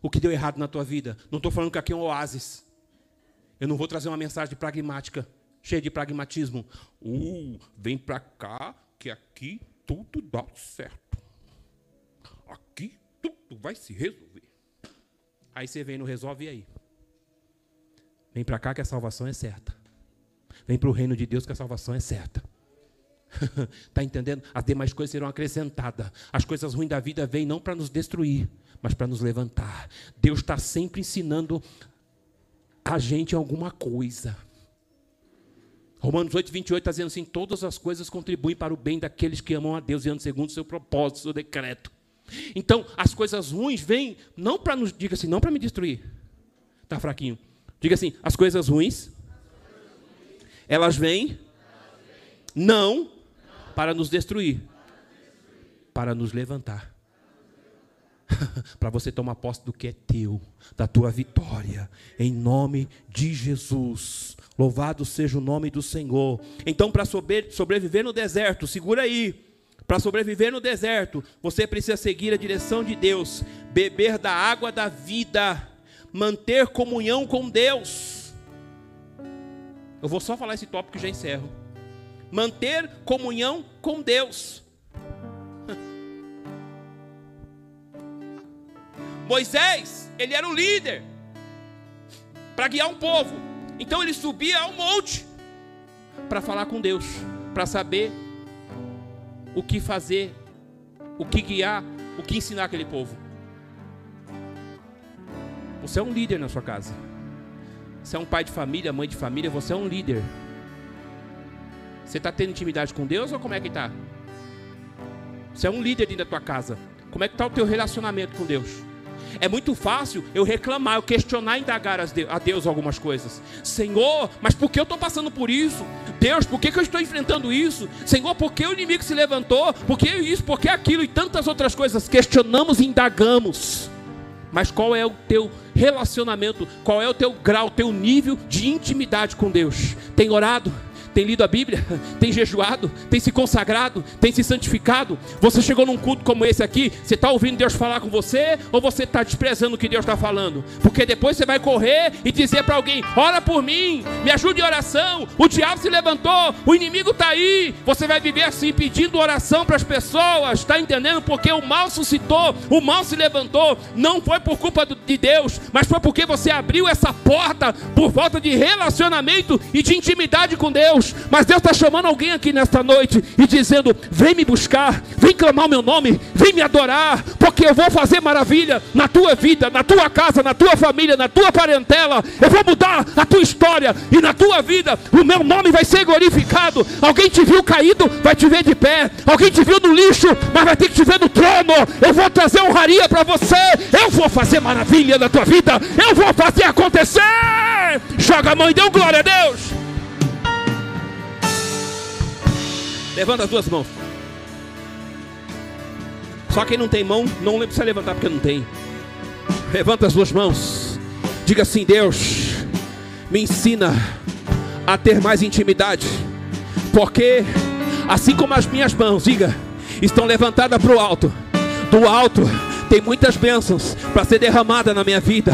O que deu errado na tua vida? Não estou falando que aqui é um oásis. Eu não vou trazer uma mensagem pragmática, cheia de pragmatismo. Uh, vem para cá, que aqui tudo dá certo. Aqui tudo vai se resolver. Aí você vem no resolve e aí. Vem para cá que a salvação é certa. Vem para o reino de Deus que a salvação é certa. Está entendendo? As demais coisas serão acrescentadas. As coisas ruins da vida vêm não para nos destruir, mas para nos levantar. Deus está sempre ensinando a gente alguma coisa. Romanos 8, 28 está dizendo assim: todas as coisas contribuem para o bem daqueles que amam a Deus e andam segundo o seu propósito, o seu decreto. Então, as coisas ruins vêm não para nos, diga assim, não para me destruir. Está fraquinho. Diga assim: as coisas ruins, elas vêm não para nos destruir, para nos levantar. para você tomar posse do que é teu, da tua vitória, em nome de Jesus. Louvado seja o nome do Senhor. Então, para sobreviver no deserto, segura aí. Para sobreviver no deserto, você precisa seguir a direção de Deus, beber da água da vida, manter comunhão com Deus. Eu vou só falar esse tópico e já encerro. Manter comunhão com Deus. Moisés, ele era o líder para guiar um povo. Então ele subia ao monte para falar com Deus, para saber o que fazer, o que guiar, o que ensinar aquele povo. Você é um líder na sua casa. Você é um pai de família, mãe de família, você é um líder. Você está tendo intimidade com Deus ou como é que está? Você é um líder dentro da tua casa. Como é que está o teu relacionamento com Deus? É muito fácil eu reclamar, eu questionar, indagar a Deus algumas coisas. Senhor, mas por que eu estou passando por isso? Deus, por que, que eu estou enfrentando isso? Senhor, por que o inimigo se levantou? Por que isso? Por que aquilo? E tantas outras coisas. Questionamos e indagamos. Mas qual é o teu relacionamento? Qual é o teu grau, o teu nível de intimidade com Deus? Tem orado? Tem lido a Bíblia, tem jejuado, tem se consagrado, tem se santificado. Você chegou num culto como esse aqui, você está ouvindo Deus falar com você ou você está desprezando o que Deus está falando? Porque depois você vai correr e dizer para alguém: ora por mim, me ajude em oração. O diabo se levantou, o inimigo está aí. Você vai viver assim, pedindo oração para as pessoas, está entendendo? Porque o mal suscitou, o mal se levantou. Não foi por culpa de Deus, mas foi porque você abriu essa porta por falta de relacionamento e de intimidade com Deus. Deus, mas Deus está chamando alguém aqui nesta noite e dizendo: vem me buscar, vem clamar o meu nome, vem me adorar, porque eu vou fazer maravilha na tua vida, na tua casa, na tua família, na tua parentela. Eu vou mudar a tua história e na tua vida o meu nome vai ser glorificado. Alguém te viu caído, vai te ver de pé. Alguém te viu no lixo, mas vai ter que te ver no trono. Eu vou trazer honraria para você. Eu vou fazer maravilha na tua vida. Eu vou fazer acontecer. Joga a mão e dê glória a Deus. Levanta as duas mãos. Só quem não tem mão, não precisa levantar porque não tem. Levanta as duas mãos. Diga assim: Deus, me ensina a ter mais intimidade. Porque, assim como as minhas mãos, diga, estão levantadas para o alto, do alto tem muitas bênçãos para ser derramada na minha vida.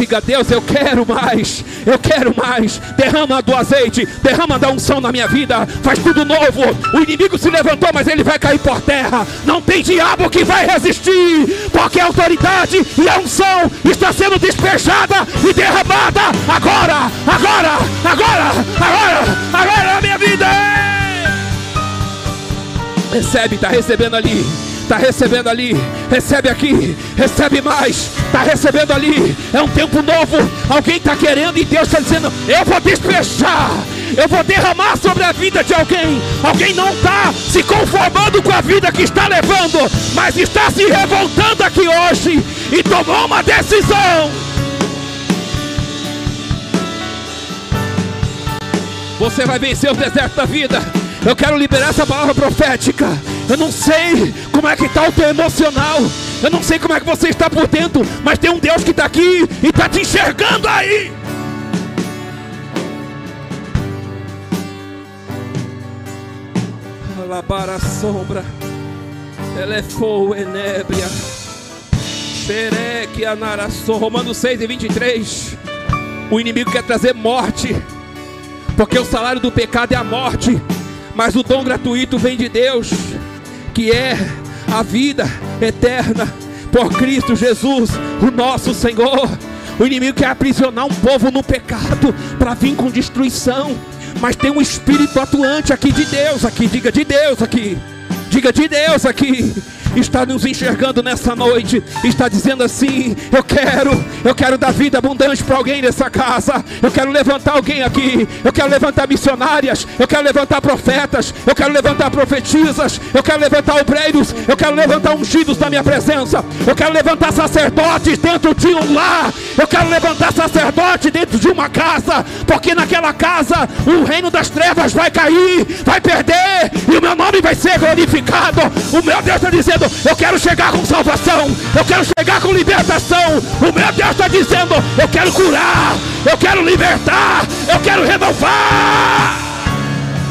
Diga, Deus, eu quero mais, eu quero mais. Derrama do azeite, derrama da unção na minha vida, faz tudo novo. O inimigo se levantou, mas ele vai cair por terra. Não tem diabo que vai resistir, porque a autoridade e a unção está sendo despejada e derramada agora, agora, agora, agora, agora na minha vida. Recebe, está recebendo ali. Está recebendo ali, recebe aqui, recebe mais, está recebendo ali, é um tempo novo, alguém está querendo e Deus está dizendo: Eu vou despejar, eu vou derramar sobre a vida de alguém. Alguém não está se conformando com a vida que está levando, mas está se revoltando aqui hoje e tomou uma decisão. Você vai vencer o deserto da vida. Eu quero liberar essa palavra profética. Eu não sei como é que está o teu emocional. Eu não sei como é que você está por dentro. Mas tem um Deus que está aqui e está te enxergando aí. Alabara a sombra. Elefou enébria. Xereque anaraçou. Romanos 6 e 23. O inimigo quer trazer morte. Porque o salário do pecado é a morte mas o dom gratuito vem de Deus, que é a vida eterna por Cristo Jesus, o nosso Senhor. O inimigo quer aprisionar um povo no pecado para vir com destruição. Mas tem um espírito atuante aqui de Deus aqui, diga de Deus aqui. Diga de Deus aqui está nos enxergando nessa noite, está dizendo assim: Eu quero, eu quero dar vida abundante para alguém nessa casa, eu quero levantar alguém aqui, eu quero levantar missionárias, eu quero levantar profetas, eu quero levantar profetisas, eu quero levantar obreiros, eu quero levantar ungidos da minha presença, eu quero levantar sacerdotes dentro de um lar, eu quero levantar sacerdote dentro de uma casa, porque naquela casa o reino das trevas vai cair, vai perder, e o meu nome vai ser glorificado. O meu Deus está dizendo dizendo: Eu quero chegar com salvação, eu quero chegar com libertação. O meu Deus está dizendo: Eu quero curar, eu quero libertar, eu quero renovar.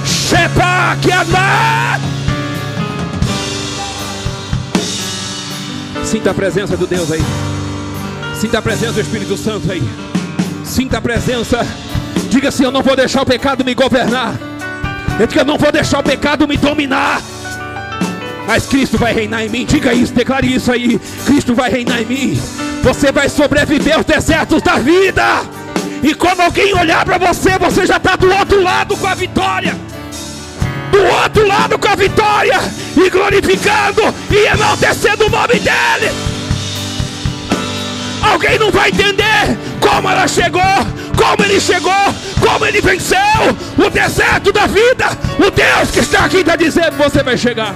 Shepa que andar. Sinta a presença do Deus aí. Sinta a presença do Espírito Santo aí. Sinta a presença. Diga assim: Eu não vou deixar o pecado me governar. Eu digo: Eu não vou deixar o pecado me dominar mas Cristo vai reinar em mim. Diga isso, declare isso aí. Cristo vai reinar em mim. Você vai sobreviver aos desertos da vida. E quando alguém olhar para você, você já está do outro lado com a vitória. Do outro lado com a vitória. E glorificando e enaltecendo o nome dEle. Alguém não vai entender como ela chegou, como ele chegou, como ele venceu o deserto da vida. O Deus que está aqui está dizendo: você vai chegar.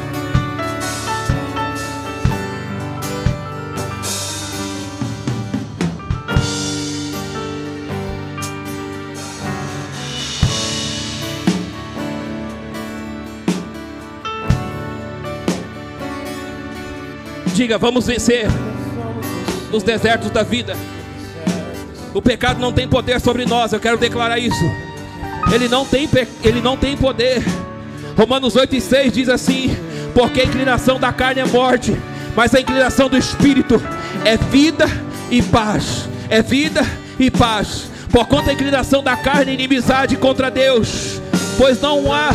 Diga, vamos vencer nos desertos da vida. O pecado não tem poder sobre nós, eu quero declarar isso. Ele não tem, ele não tem poder. Romanos 8 e 6 diz assim: Porque a inclinação da carne é morte, mas a inclinação do espírito é vida e paz. É vida e paz. Por conta da inclinação da carne, inimizade contra Deus, pois não há,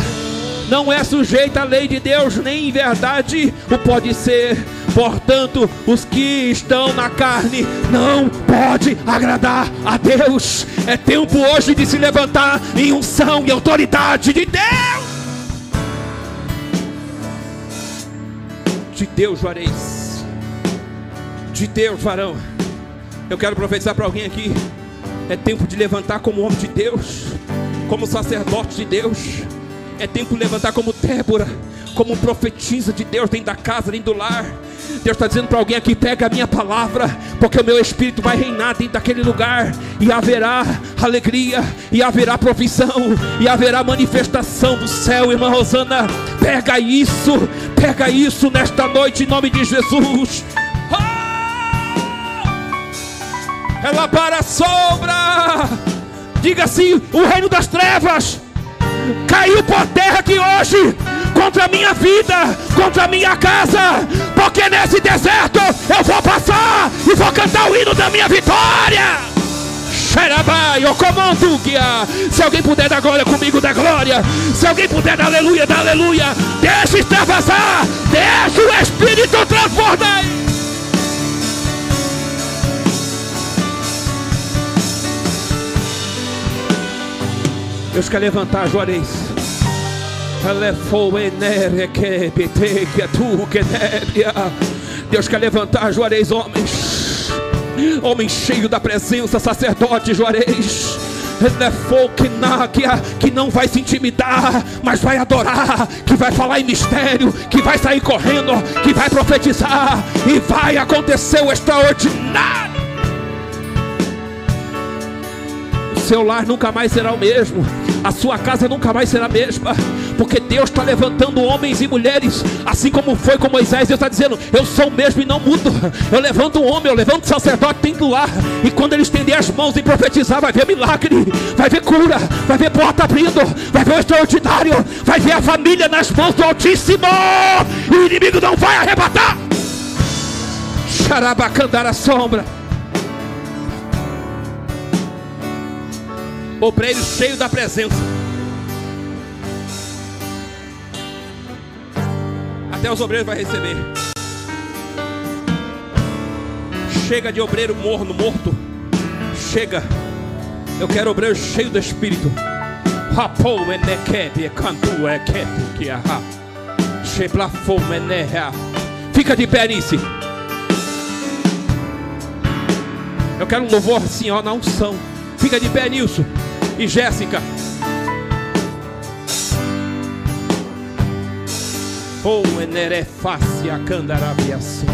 não é sujeita à lei de Deus, nem em verdade o pode ser Portanto, os que estão na carne não pode agradar a Deus. É tempo hoje de se levantar em unção e autoridade de Deus. De Deus, Juarez. De Deus, varão. Eu quero profetizar para alguém aqui. É tempo de levantar como homem de Deus, como sacerdote de Deus. É tempo de levantar como Débora, como profetisa de Deus dentro da casa, dentro do lar. Deus está dizendo para alguém aqui: pega a minha palavra, porque o meu espírito vai reinar dentro daquele lugar, e haverá alegria, e haverá provisão, e haverá manifestação do céu, irmã Rosana. Pega isso, pega isso nesta noite, em nome de Jesus. Oh! Ela para a sombra, diga assim: o reino das trevas caiu por terra aqui hoje contra a minha vida, contra a minha casa, porque nesse deserto eu vou passar e vou cantar o hino da minha vitória. Xerabai, eu comando guia. Se alguém puder dar glória comigo, dá glória. Se alguém puder dar aleluia, dá aleluia. Deixa extravasar, deixa o Espírito transbordar. Deus quer levantar, Juarez. Deus quer levantar Juarez, homens, homens cheios da presença, sacerdote Juarez. Que não vai se intimidar, mas vai adorar, que vai falar em mistério, que vai sair correndo, que vai profetizar, e vai acontecer o extraordinário. Seu lar nunca mais será o mesmo, a sua casa nunca mais será a mesma porque Deus está levantando homens e mulheres, assim como foi com Moisés. Deus está dizendo: Eu sou o mesmo e não mudo. Eu levanto um homem, eu levanto um sacerdote dentro do lar, e quando ele estender as mãos e profetizar, vai ver milagre, vai ver cura, vai ver porta abrindo, vai ver o extraordinário, vai ver a família nas mãos do Altíssimo, e o inimigo não vai arrebatar. Xarabacandar a sombra. Obreiro cheio da presença. Até os obreiros vai receber. Chega de obreiro morno, morto. Chega. Eu quero obreiro cheio do Espírito. Fica de pé, Nice. Eu quero um louvor assim, ó, na unção. Fica de pé, Nilson. E Jéssica. Oh, enerefácia candarabiação.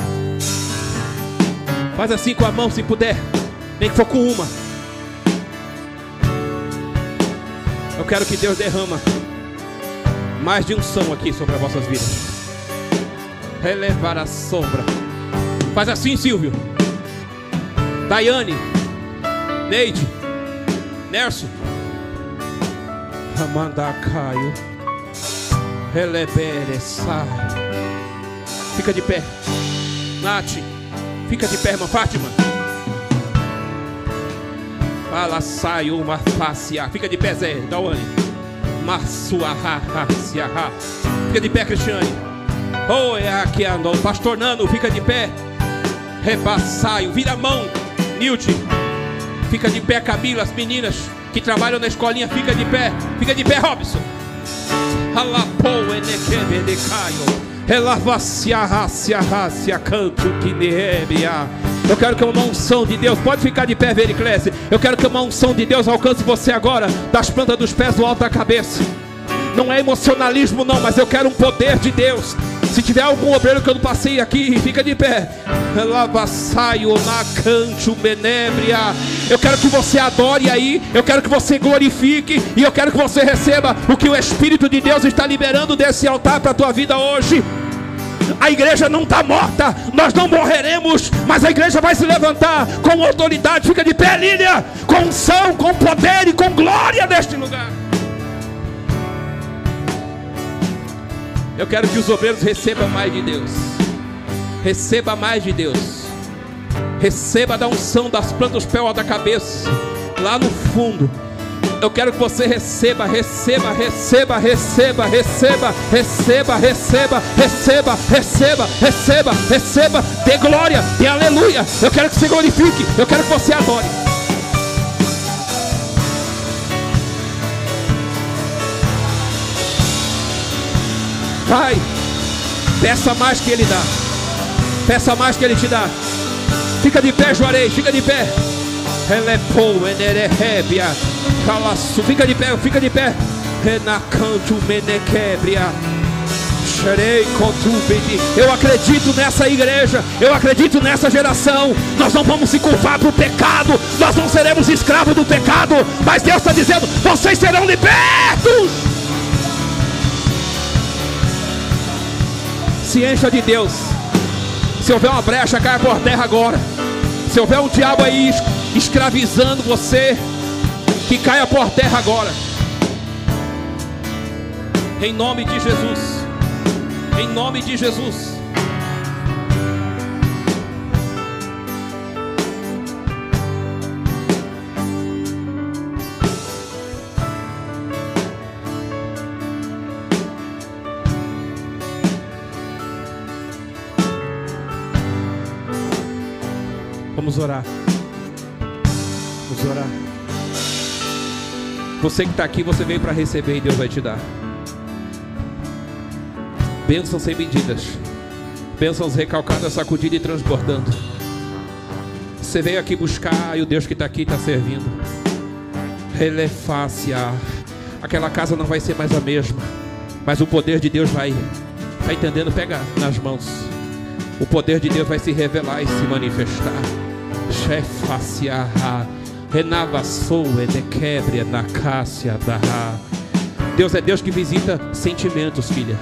Faz assim com a mão se puder. Nem que for com uma. Eu quero que Deus derrama mais de unção aqui sobre as vossas vidas. Relevar a sombra. Faz assim, Silvio. Daiane, Neide, Nerso, Amanda Caio, Relebere, sai. Fica de pé. Nath, fica de pé, irmã Fátima. Fala, sai uma face. Fica de pé, Zé, Dawane. Massuaha, Fica de pé, Cristiane. Oh, é aqui andou. Pastor Nano, fica de pé. Repassaio, vira a mão. Nilton, fica de pé, Camila, as meninas que trabalham na escolinha, fica de pé, fica de pé, Robson. Canto que Eu quero que uma unção de Deus, pode ficar de pé, Vericlese. Eu quero que uma unção de Deus alcance você agora, das plantas dos pés do alto da cabeça. Não é emocionalismo, não, mas eu quero um poder de Deus. Se tiver algum obreiro que eu não passei aqui, fica de pé. Lavassaio na canto menebria. Eu quero que você adore aí, eu quero que você glorifique e eu quero que você receba o que o Espírito de Deus está liberando desse altar para a tua vida hoje. A igreja não está morta, nós não morreremos, mas a igreja vai se levantar com autoridade. Fica de pé, Lília, com unção, com poder e com glória neste lugar. Eu quero que os obreiros recebam mais de Deus. Receba mais de Deus. Receba da unção das plantas pé da cabeça. Lá no fundo. Eu quero que você receba, receba, receba, receba, receba, receba, receba, receba, receba, receba, receba, dê glória, dê aleluia. Eu quero que você glorifique, eu quero que você adore. Pai, peça mais que Ele dá. Peça mais que Ele te dá. Fica de pé, Juarez, fica de pé. Relepou, enerehebia. Calaço, fica de pé, fica de pé. Renacanto, menequebria. Eu acredito nessa igreja, eu acredito nessa geração. Nós não vamos se curvar para o pecado, nós não seremos escravos do pecado, mas Deus está dizendo: vocês serão libertos. Se encha de Deus. Se houver uma brecha, caia por terra agora. Se houver um diabo aí escravizando você, que caia por terra agora. Em nome de Jesus. Em nome de Jesus. Orar. Vamos orar. Você que está aqui, você veio para receber e Deus vai te dar. Bênçãos sem medidas. Bênçãos recalcadas, sacudidas e transbordando. Você veio aqui buscar e o Deus que está aqui está servindo. Relefácia. Aquela casa não vai ser mais a mesma. Mas o poder de Deus vai. Está entendendo? Pega nas mãos. O poder de Deus vai se revelar e se manifestar. Deus é Deus que visita sentimentos, filha.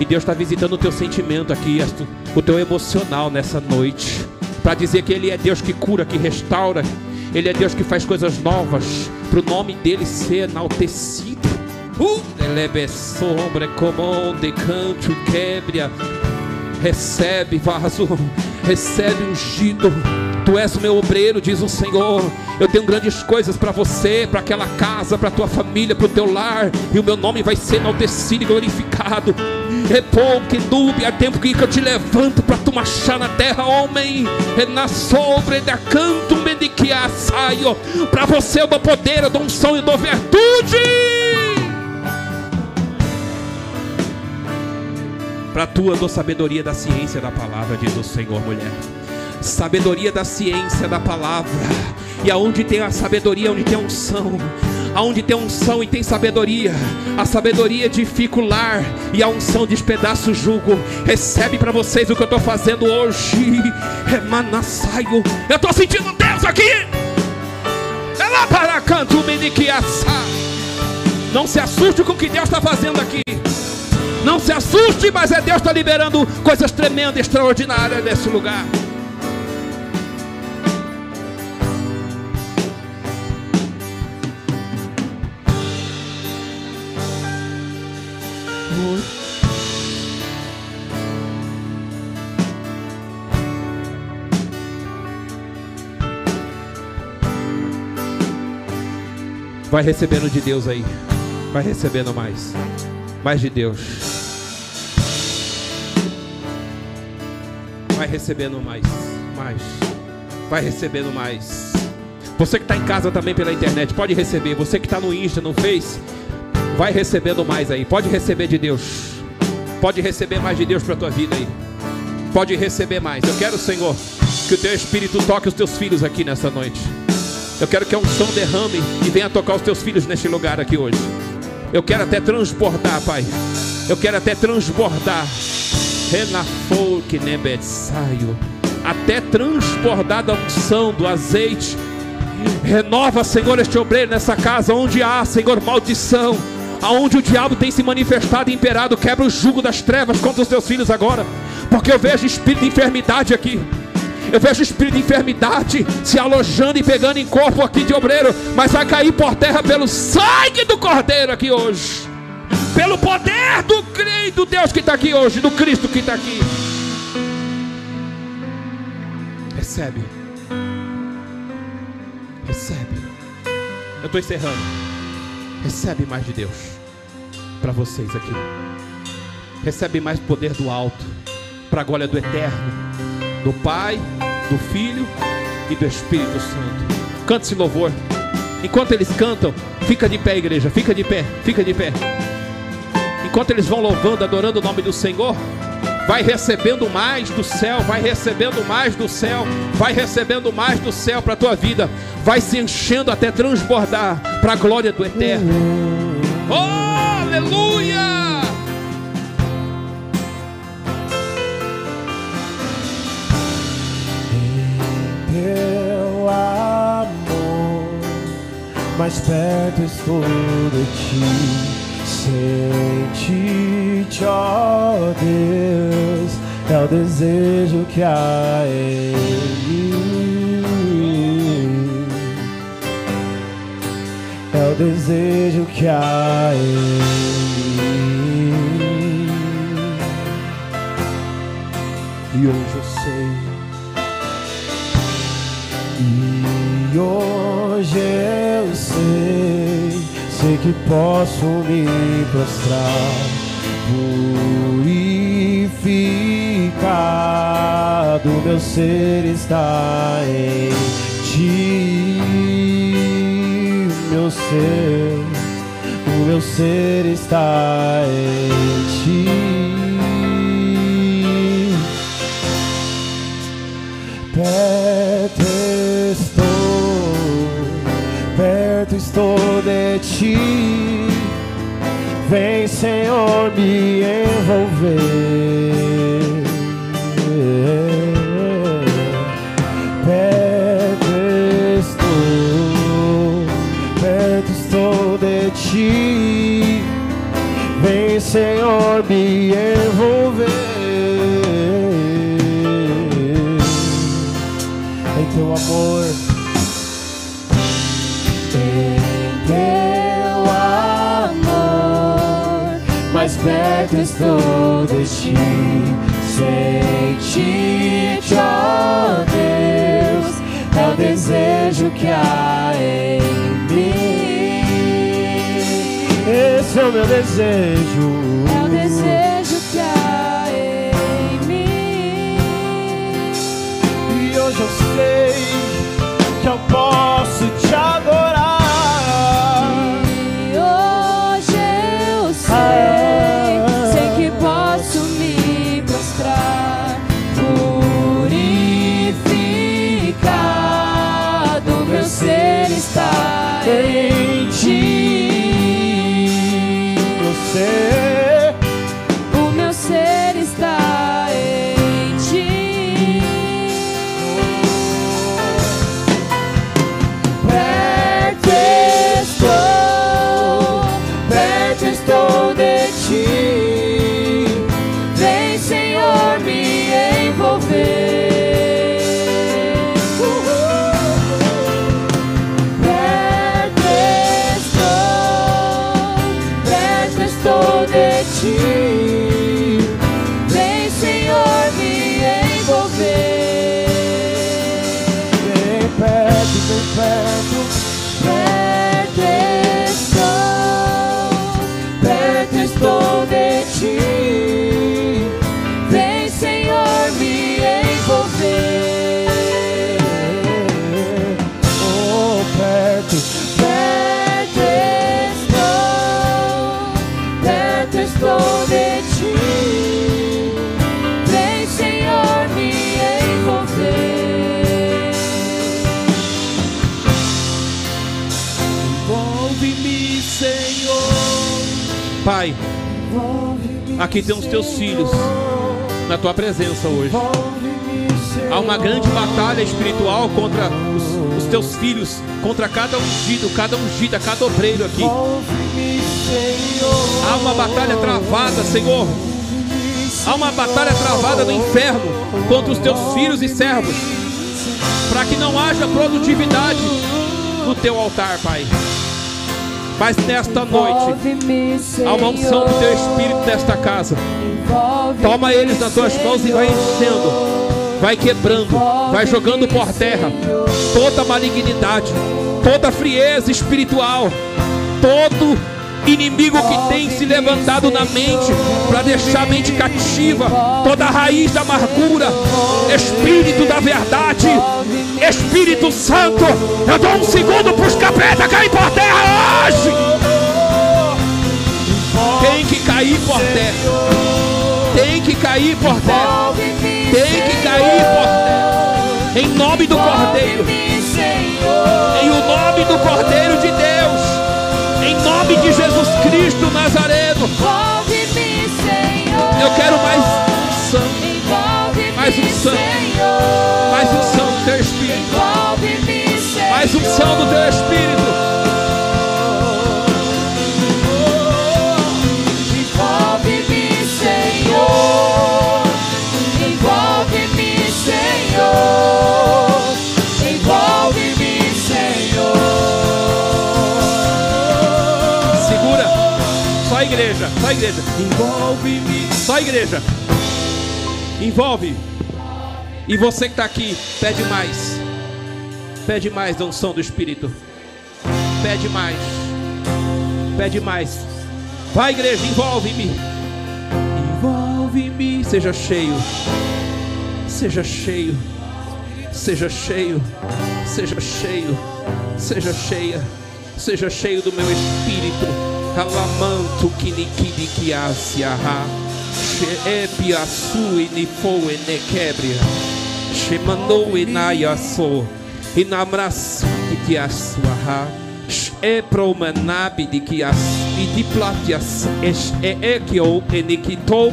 E Deus está visitando o teu sentimento aqui, o teu emocional nessa noite. Para dizer que Ele é Deus que cura, que restaura. Ele é Deus que faz coisas novas. Para o nome dele ser enaltecido. Uh, sombra comum de quebra. Recebe vaso, recebe ungido. Tu és o meu obreiro, diz o Senhor. Eu tenho grandes coisas para você, para aquela casa, para tua família, para o teu lar, e o meu nome vai ser enaltecido e glorificado. Repou que dupe há tempo que eu te levanto para tu marchar na terra, homem. Na sobre da canto mendiquia saio. Para você eu dou poder, eu dou unção, eu dou virtude. Para tua dou sabedoria da ciência da palavra, diz o Senhor, mulher. Sabedoria da ciência da palavra. E aonde tem a sabedoria, onde tem a unção, aonde tem unção e tem sabedoria, a sabedoria edifica o lar e a unção despedaça o jugo. Recebe para vocês o que eu estou fazendo hoje. Remanassaio. Eu estou sentindo Deus aqui. É lá para canto Não se assuste com o que Deus está fazendo aqui. Não se assuste, mas é Deus está liberando coisas tremendas, extraordinárias nesse lugar. Vai recebendo de Deus aí. Vai recebendo mais. Mais de Deus. Vai recebendo mais. Mais. Vai recebendo mais. Você que está em casa também pela internet, pode receber. Você que está no Insta, no Face, vai recebendo mais aí. Pode receber de Deus. Pode receber mais de Deus para a tua vida aí. Pode receber mais. Eu quero, Senhor, que o teu Espírito toque os teus filhos aqui nessa noite. Eu quero que a unção derrame venha tocar os teus filhos neste lugar aqui hoje. Eu quero até transbordar, Pai. Eu quero até transbordar. Até transbordar da unção, do azeite. Renova, Senhor, este obreiro nessa casa, onde há, Senhor, maldição. Aonde o diabo tem se manifestado e imperado, quebra o jugo das trevas contra os teus filhos agora. Porque eu vejo espírito de enfermidade aqui. Eu vejo o espírito de enfermidade se alojando e pegando em corpo aqui de obreiro, mas vai cair por terra pelo sangue do Cordeiro aqui hoje, pelo poder do, do Deus que está aqui hoje, do Cristo que está aqui. Recebe, recebe. Eu estou encerrando. Recebe mais de Deus para vocês aqui. Recebe mais poder do alto, para a glória do eterno do Pai, do Filho e do Espírito Santo. Cante esse louvor. Enquanto eles cantam, fica de pé, igreja, fica de pé, fica de pé. Enquanto eles vão louvando, adorando o nome do Senhor, vai recebendo mais do céu, vai recebendo mais do céu, vai recebendo mais do céu para a tua vida, vai se enchendo até transbordar para a glória do eterno. Oh, aleluia! Teu amor, mais perto estou de ti. Sente-te, ó Deus, é o desejo que há em mim. É o desejo que há em mim. E E hoje eu sei, sei que posso me prostrar, purificado, meu ser está em ti, meu ser, o meu ser está em ti. Estou de ti. Vem, Senhor, me envolver. Perto estou, perto estou de ti. Vem, Senhor, me envolver. Estou de ti. Sente-te, ó Deus, é o desejo que há em mim. Esse é o meu desejo aqui tem os teus filhos na tua presença hoje. Há uma grande batalha espiritual contra os, os teus filhos, contra cada ungido, cada ungida, cada obreiro aqui. Há uma batalha travada, Senhor. Há uma batalha travada no inferno contra os teus filhos e servos, para que não haja produtividade no teu altar, Pai. Mas nesta noite, há uma unção do teu espírito nesta casa. Toma eles nas tuas mãos e vai enchendo, vai quebrando, vai jogando por terra toda malignidade, toda frieza espiritual, todo inimigo que tem se levantado na mente para deixar a mente cativa, toda a raiz da amargura, Espírito da verdade, Espírito Santo, eu dou um segundo para os capeta cair por terra hoje. Tem que cair por terra. Tem que cair por terra. Tem que cair por terra. Em nome do Cordeiro. Em o nome do Cordeiro de Deus. Em nome de Jesus Cristo Nazareno. Eu quero mais sangue. Mais um sangue. Mais um sangue do teu Espírito. Mais um sangue do teu Espírito. Igreja. Só igreja. Envolve-me. Só igreja. Envolve. E você que está aqui, pede mais. Pede mais da unção do Espírito. Pede mais. Pede mais. Vai, igreja, envolve-me. Envolve-me. Seja cheio. Seja cheio. Seja cheio. Seja cheio. Seja cheia. Seja cheio do meu espírito. Alamanto kinikidi kiasiaha. Sheepiasu inifo enekebria. Shemando enayaso. Inamrasu kitiasuaha. Shepromanabi de kias. Idiplatias. Eekio enikito.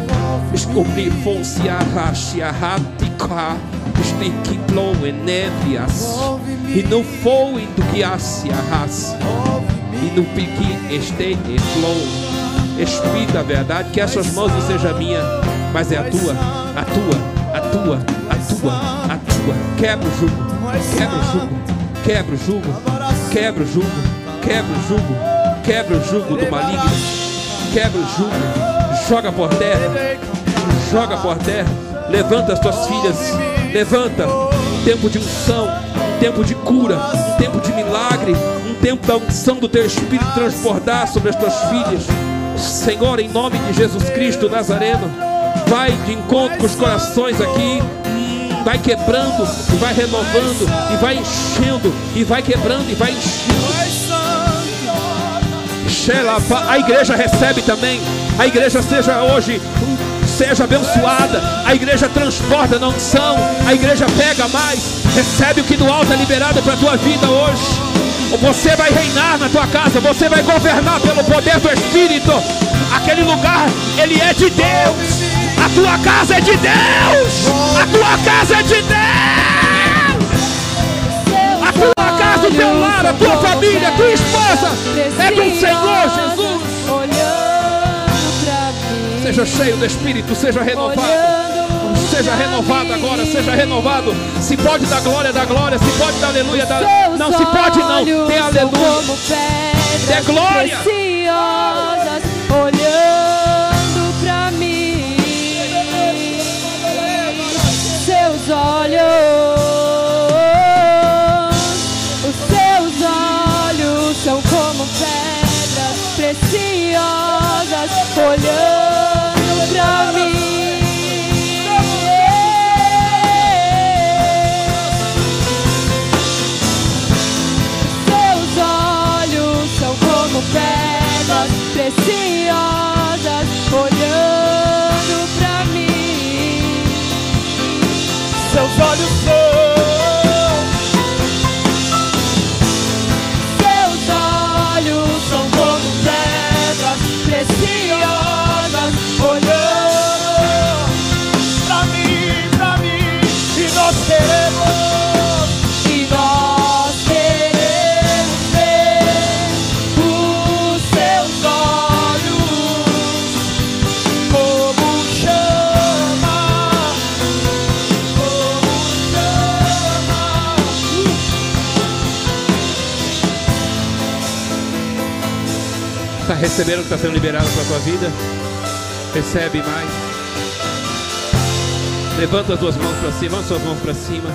Escobrifonsiaha. Shiahatika. Estikiplo enebrias. E não foi do que asiahas. E no pique este e flow. Espírito da verdade, que essas mãos não seja minha, mas é a tua, a tua, a tua, a tua, a tua. Quebra o jugo, quebra o jugo, quebra o jugo, quebra o jugo, quebra o jugo, quebra o jugo do maligno, quebra o jugo, joga por terra, joga por terra, levanta as tuas filhas, levanta, tempo de unção, tempo de cura, tempo de milagre, tempo da unção do teu Espírito transbordar sobre as tuas filhas. Senhor, em nome de Jesus Cristo Nazareno, vai de encontro com os corações aqui, vai quebrando, e vai renovando, e vai enchendo, e vai quebrando, e vai enchendo. A igreja recebe também, a igreja seja hoje seja abençoada, a igreja transporta na unção, a igreja pega mais, recebe o que do alto é liberado para a tua vida hoje. Você vai reinar na tua casa, você vai governar pelo poder do Espírito. Aquele lugar, ele é de Deus. A tua casa é de Deus. A tua casa é de Deus. A tua casa, o teu lar, a tua família, a tua esposa é do Senhor Jesus. Seja cheio do Espírito, seja renovado. Seja renovado agora, seja renovado. Se pode dar glória, dá glória. Se pode dar aleluia, dá. Não, se pode não. Tem aleluia. Dê glória. preciosas olhando Recebendo o que está sendo liberado para a tua vida? Recebe mais. Levanta as duas mãos para cima, levanta suas mãos para cima.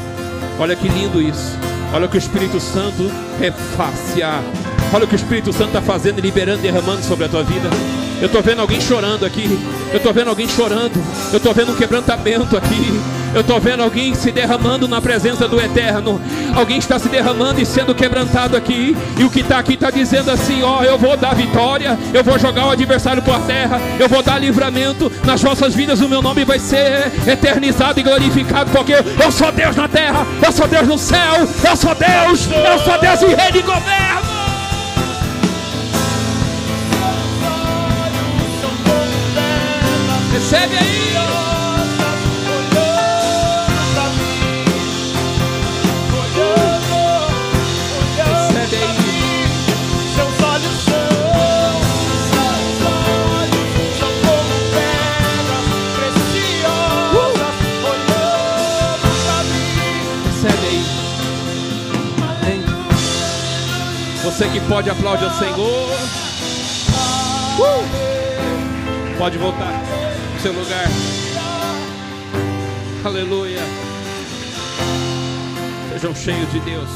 Olha que lindo isso. Olha o que o Espírito Santo refacia. Olha o que o Espírito Santo está fazendo, liberando, derramando sobre a tua vida. Eu estou vendo alguém chorando aqui. Eu estou vendo alguém chorando. Eu estou vendo um quebrantamento aqui. Eu estou vendo alguém se derramando na presença do Eterno. Alguém está se derramando e sendo quebrantado aqui. E o que está aqui está dizendo assim: Ó, eu vou dar vitória. Eu vou jogar o adversário por terra. Eu vou dar livramento. Nas vossas vidas o meu nome vai ser eternizado e glorificado. Porque eu sou Deus na terra. Eu sou Deus no céu. Eu sou Deus. Eu sou Deus e rei de governo. Recebe aí. Você que pode aplaudir ao Senhor. Uh! Pode voltar no seu lugar. Aleluia. Sejam cheios de Deus.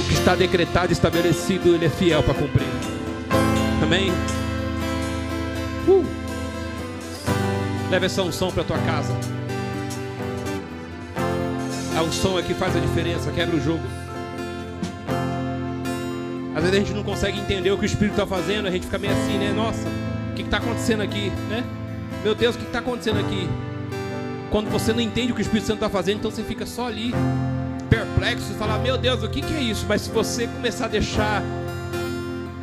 O que está decretado estabelecido, Ele é fiel para cumprir. Amém. Uh! Leve essa unção para tua casa. A unção é que faz a diferença, quebra o jogo. Vezes a gente não consegue entender o que o Espírito está fazendo, a gente fica meio assim, né? Nossa, o que está acontecendo aqui, né? Meu Deus, o que está acontecendo aqui? Quando você não entende o que o Espírito Santo está fazendo, então você fica só ali, perplexo, e fala, meu Deus, o que, que é isso? Mas se você começar a deixar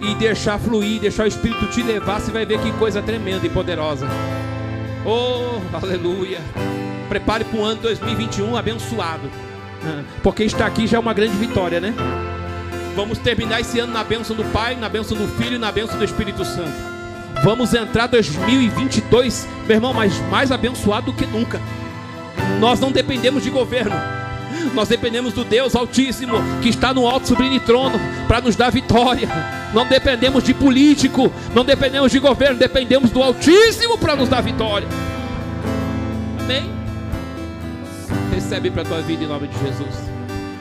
e deixar fluir, deixar o Espírito te levar, você vai ver que coisa tremenda e poderosa. Oh, aleluia. Prepare para o ano 2021 abençoado. Porque estar aqui já é uma grande vitória, né? Vamos terminar esse ano na bênção do Pai, na bênção do Filho e na bênção do Espírito Santo. Vamos entrar 2022, meu irmão, mas mais abençoado do que nunca. Nós não dependemos de governo. Nós dependemos do Deus Altíssimo que está no alto sublime trono para nos dar vitória. Não dependemos de político, não dependemos de governo, dependemos do Altíssimo para nos dar vitória. Amém? Recebe para a tua vida em nome de Jesus.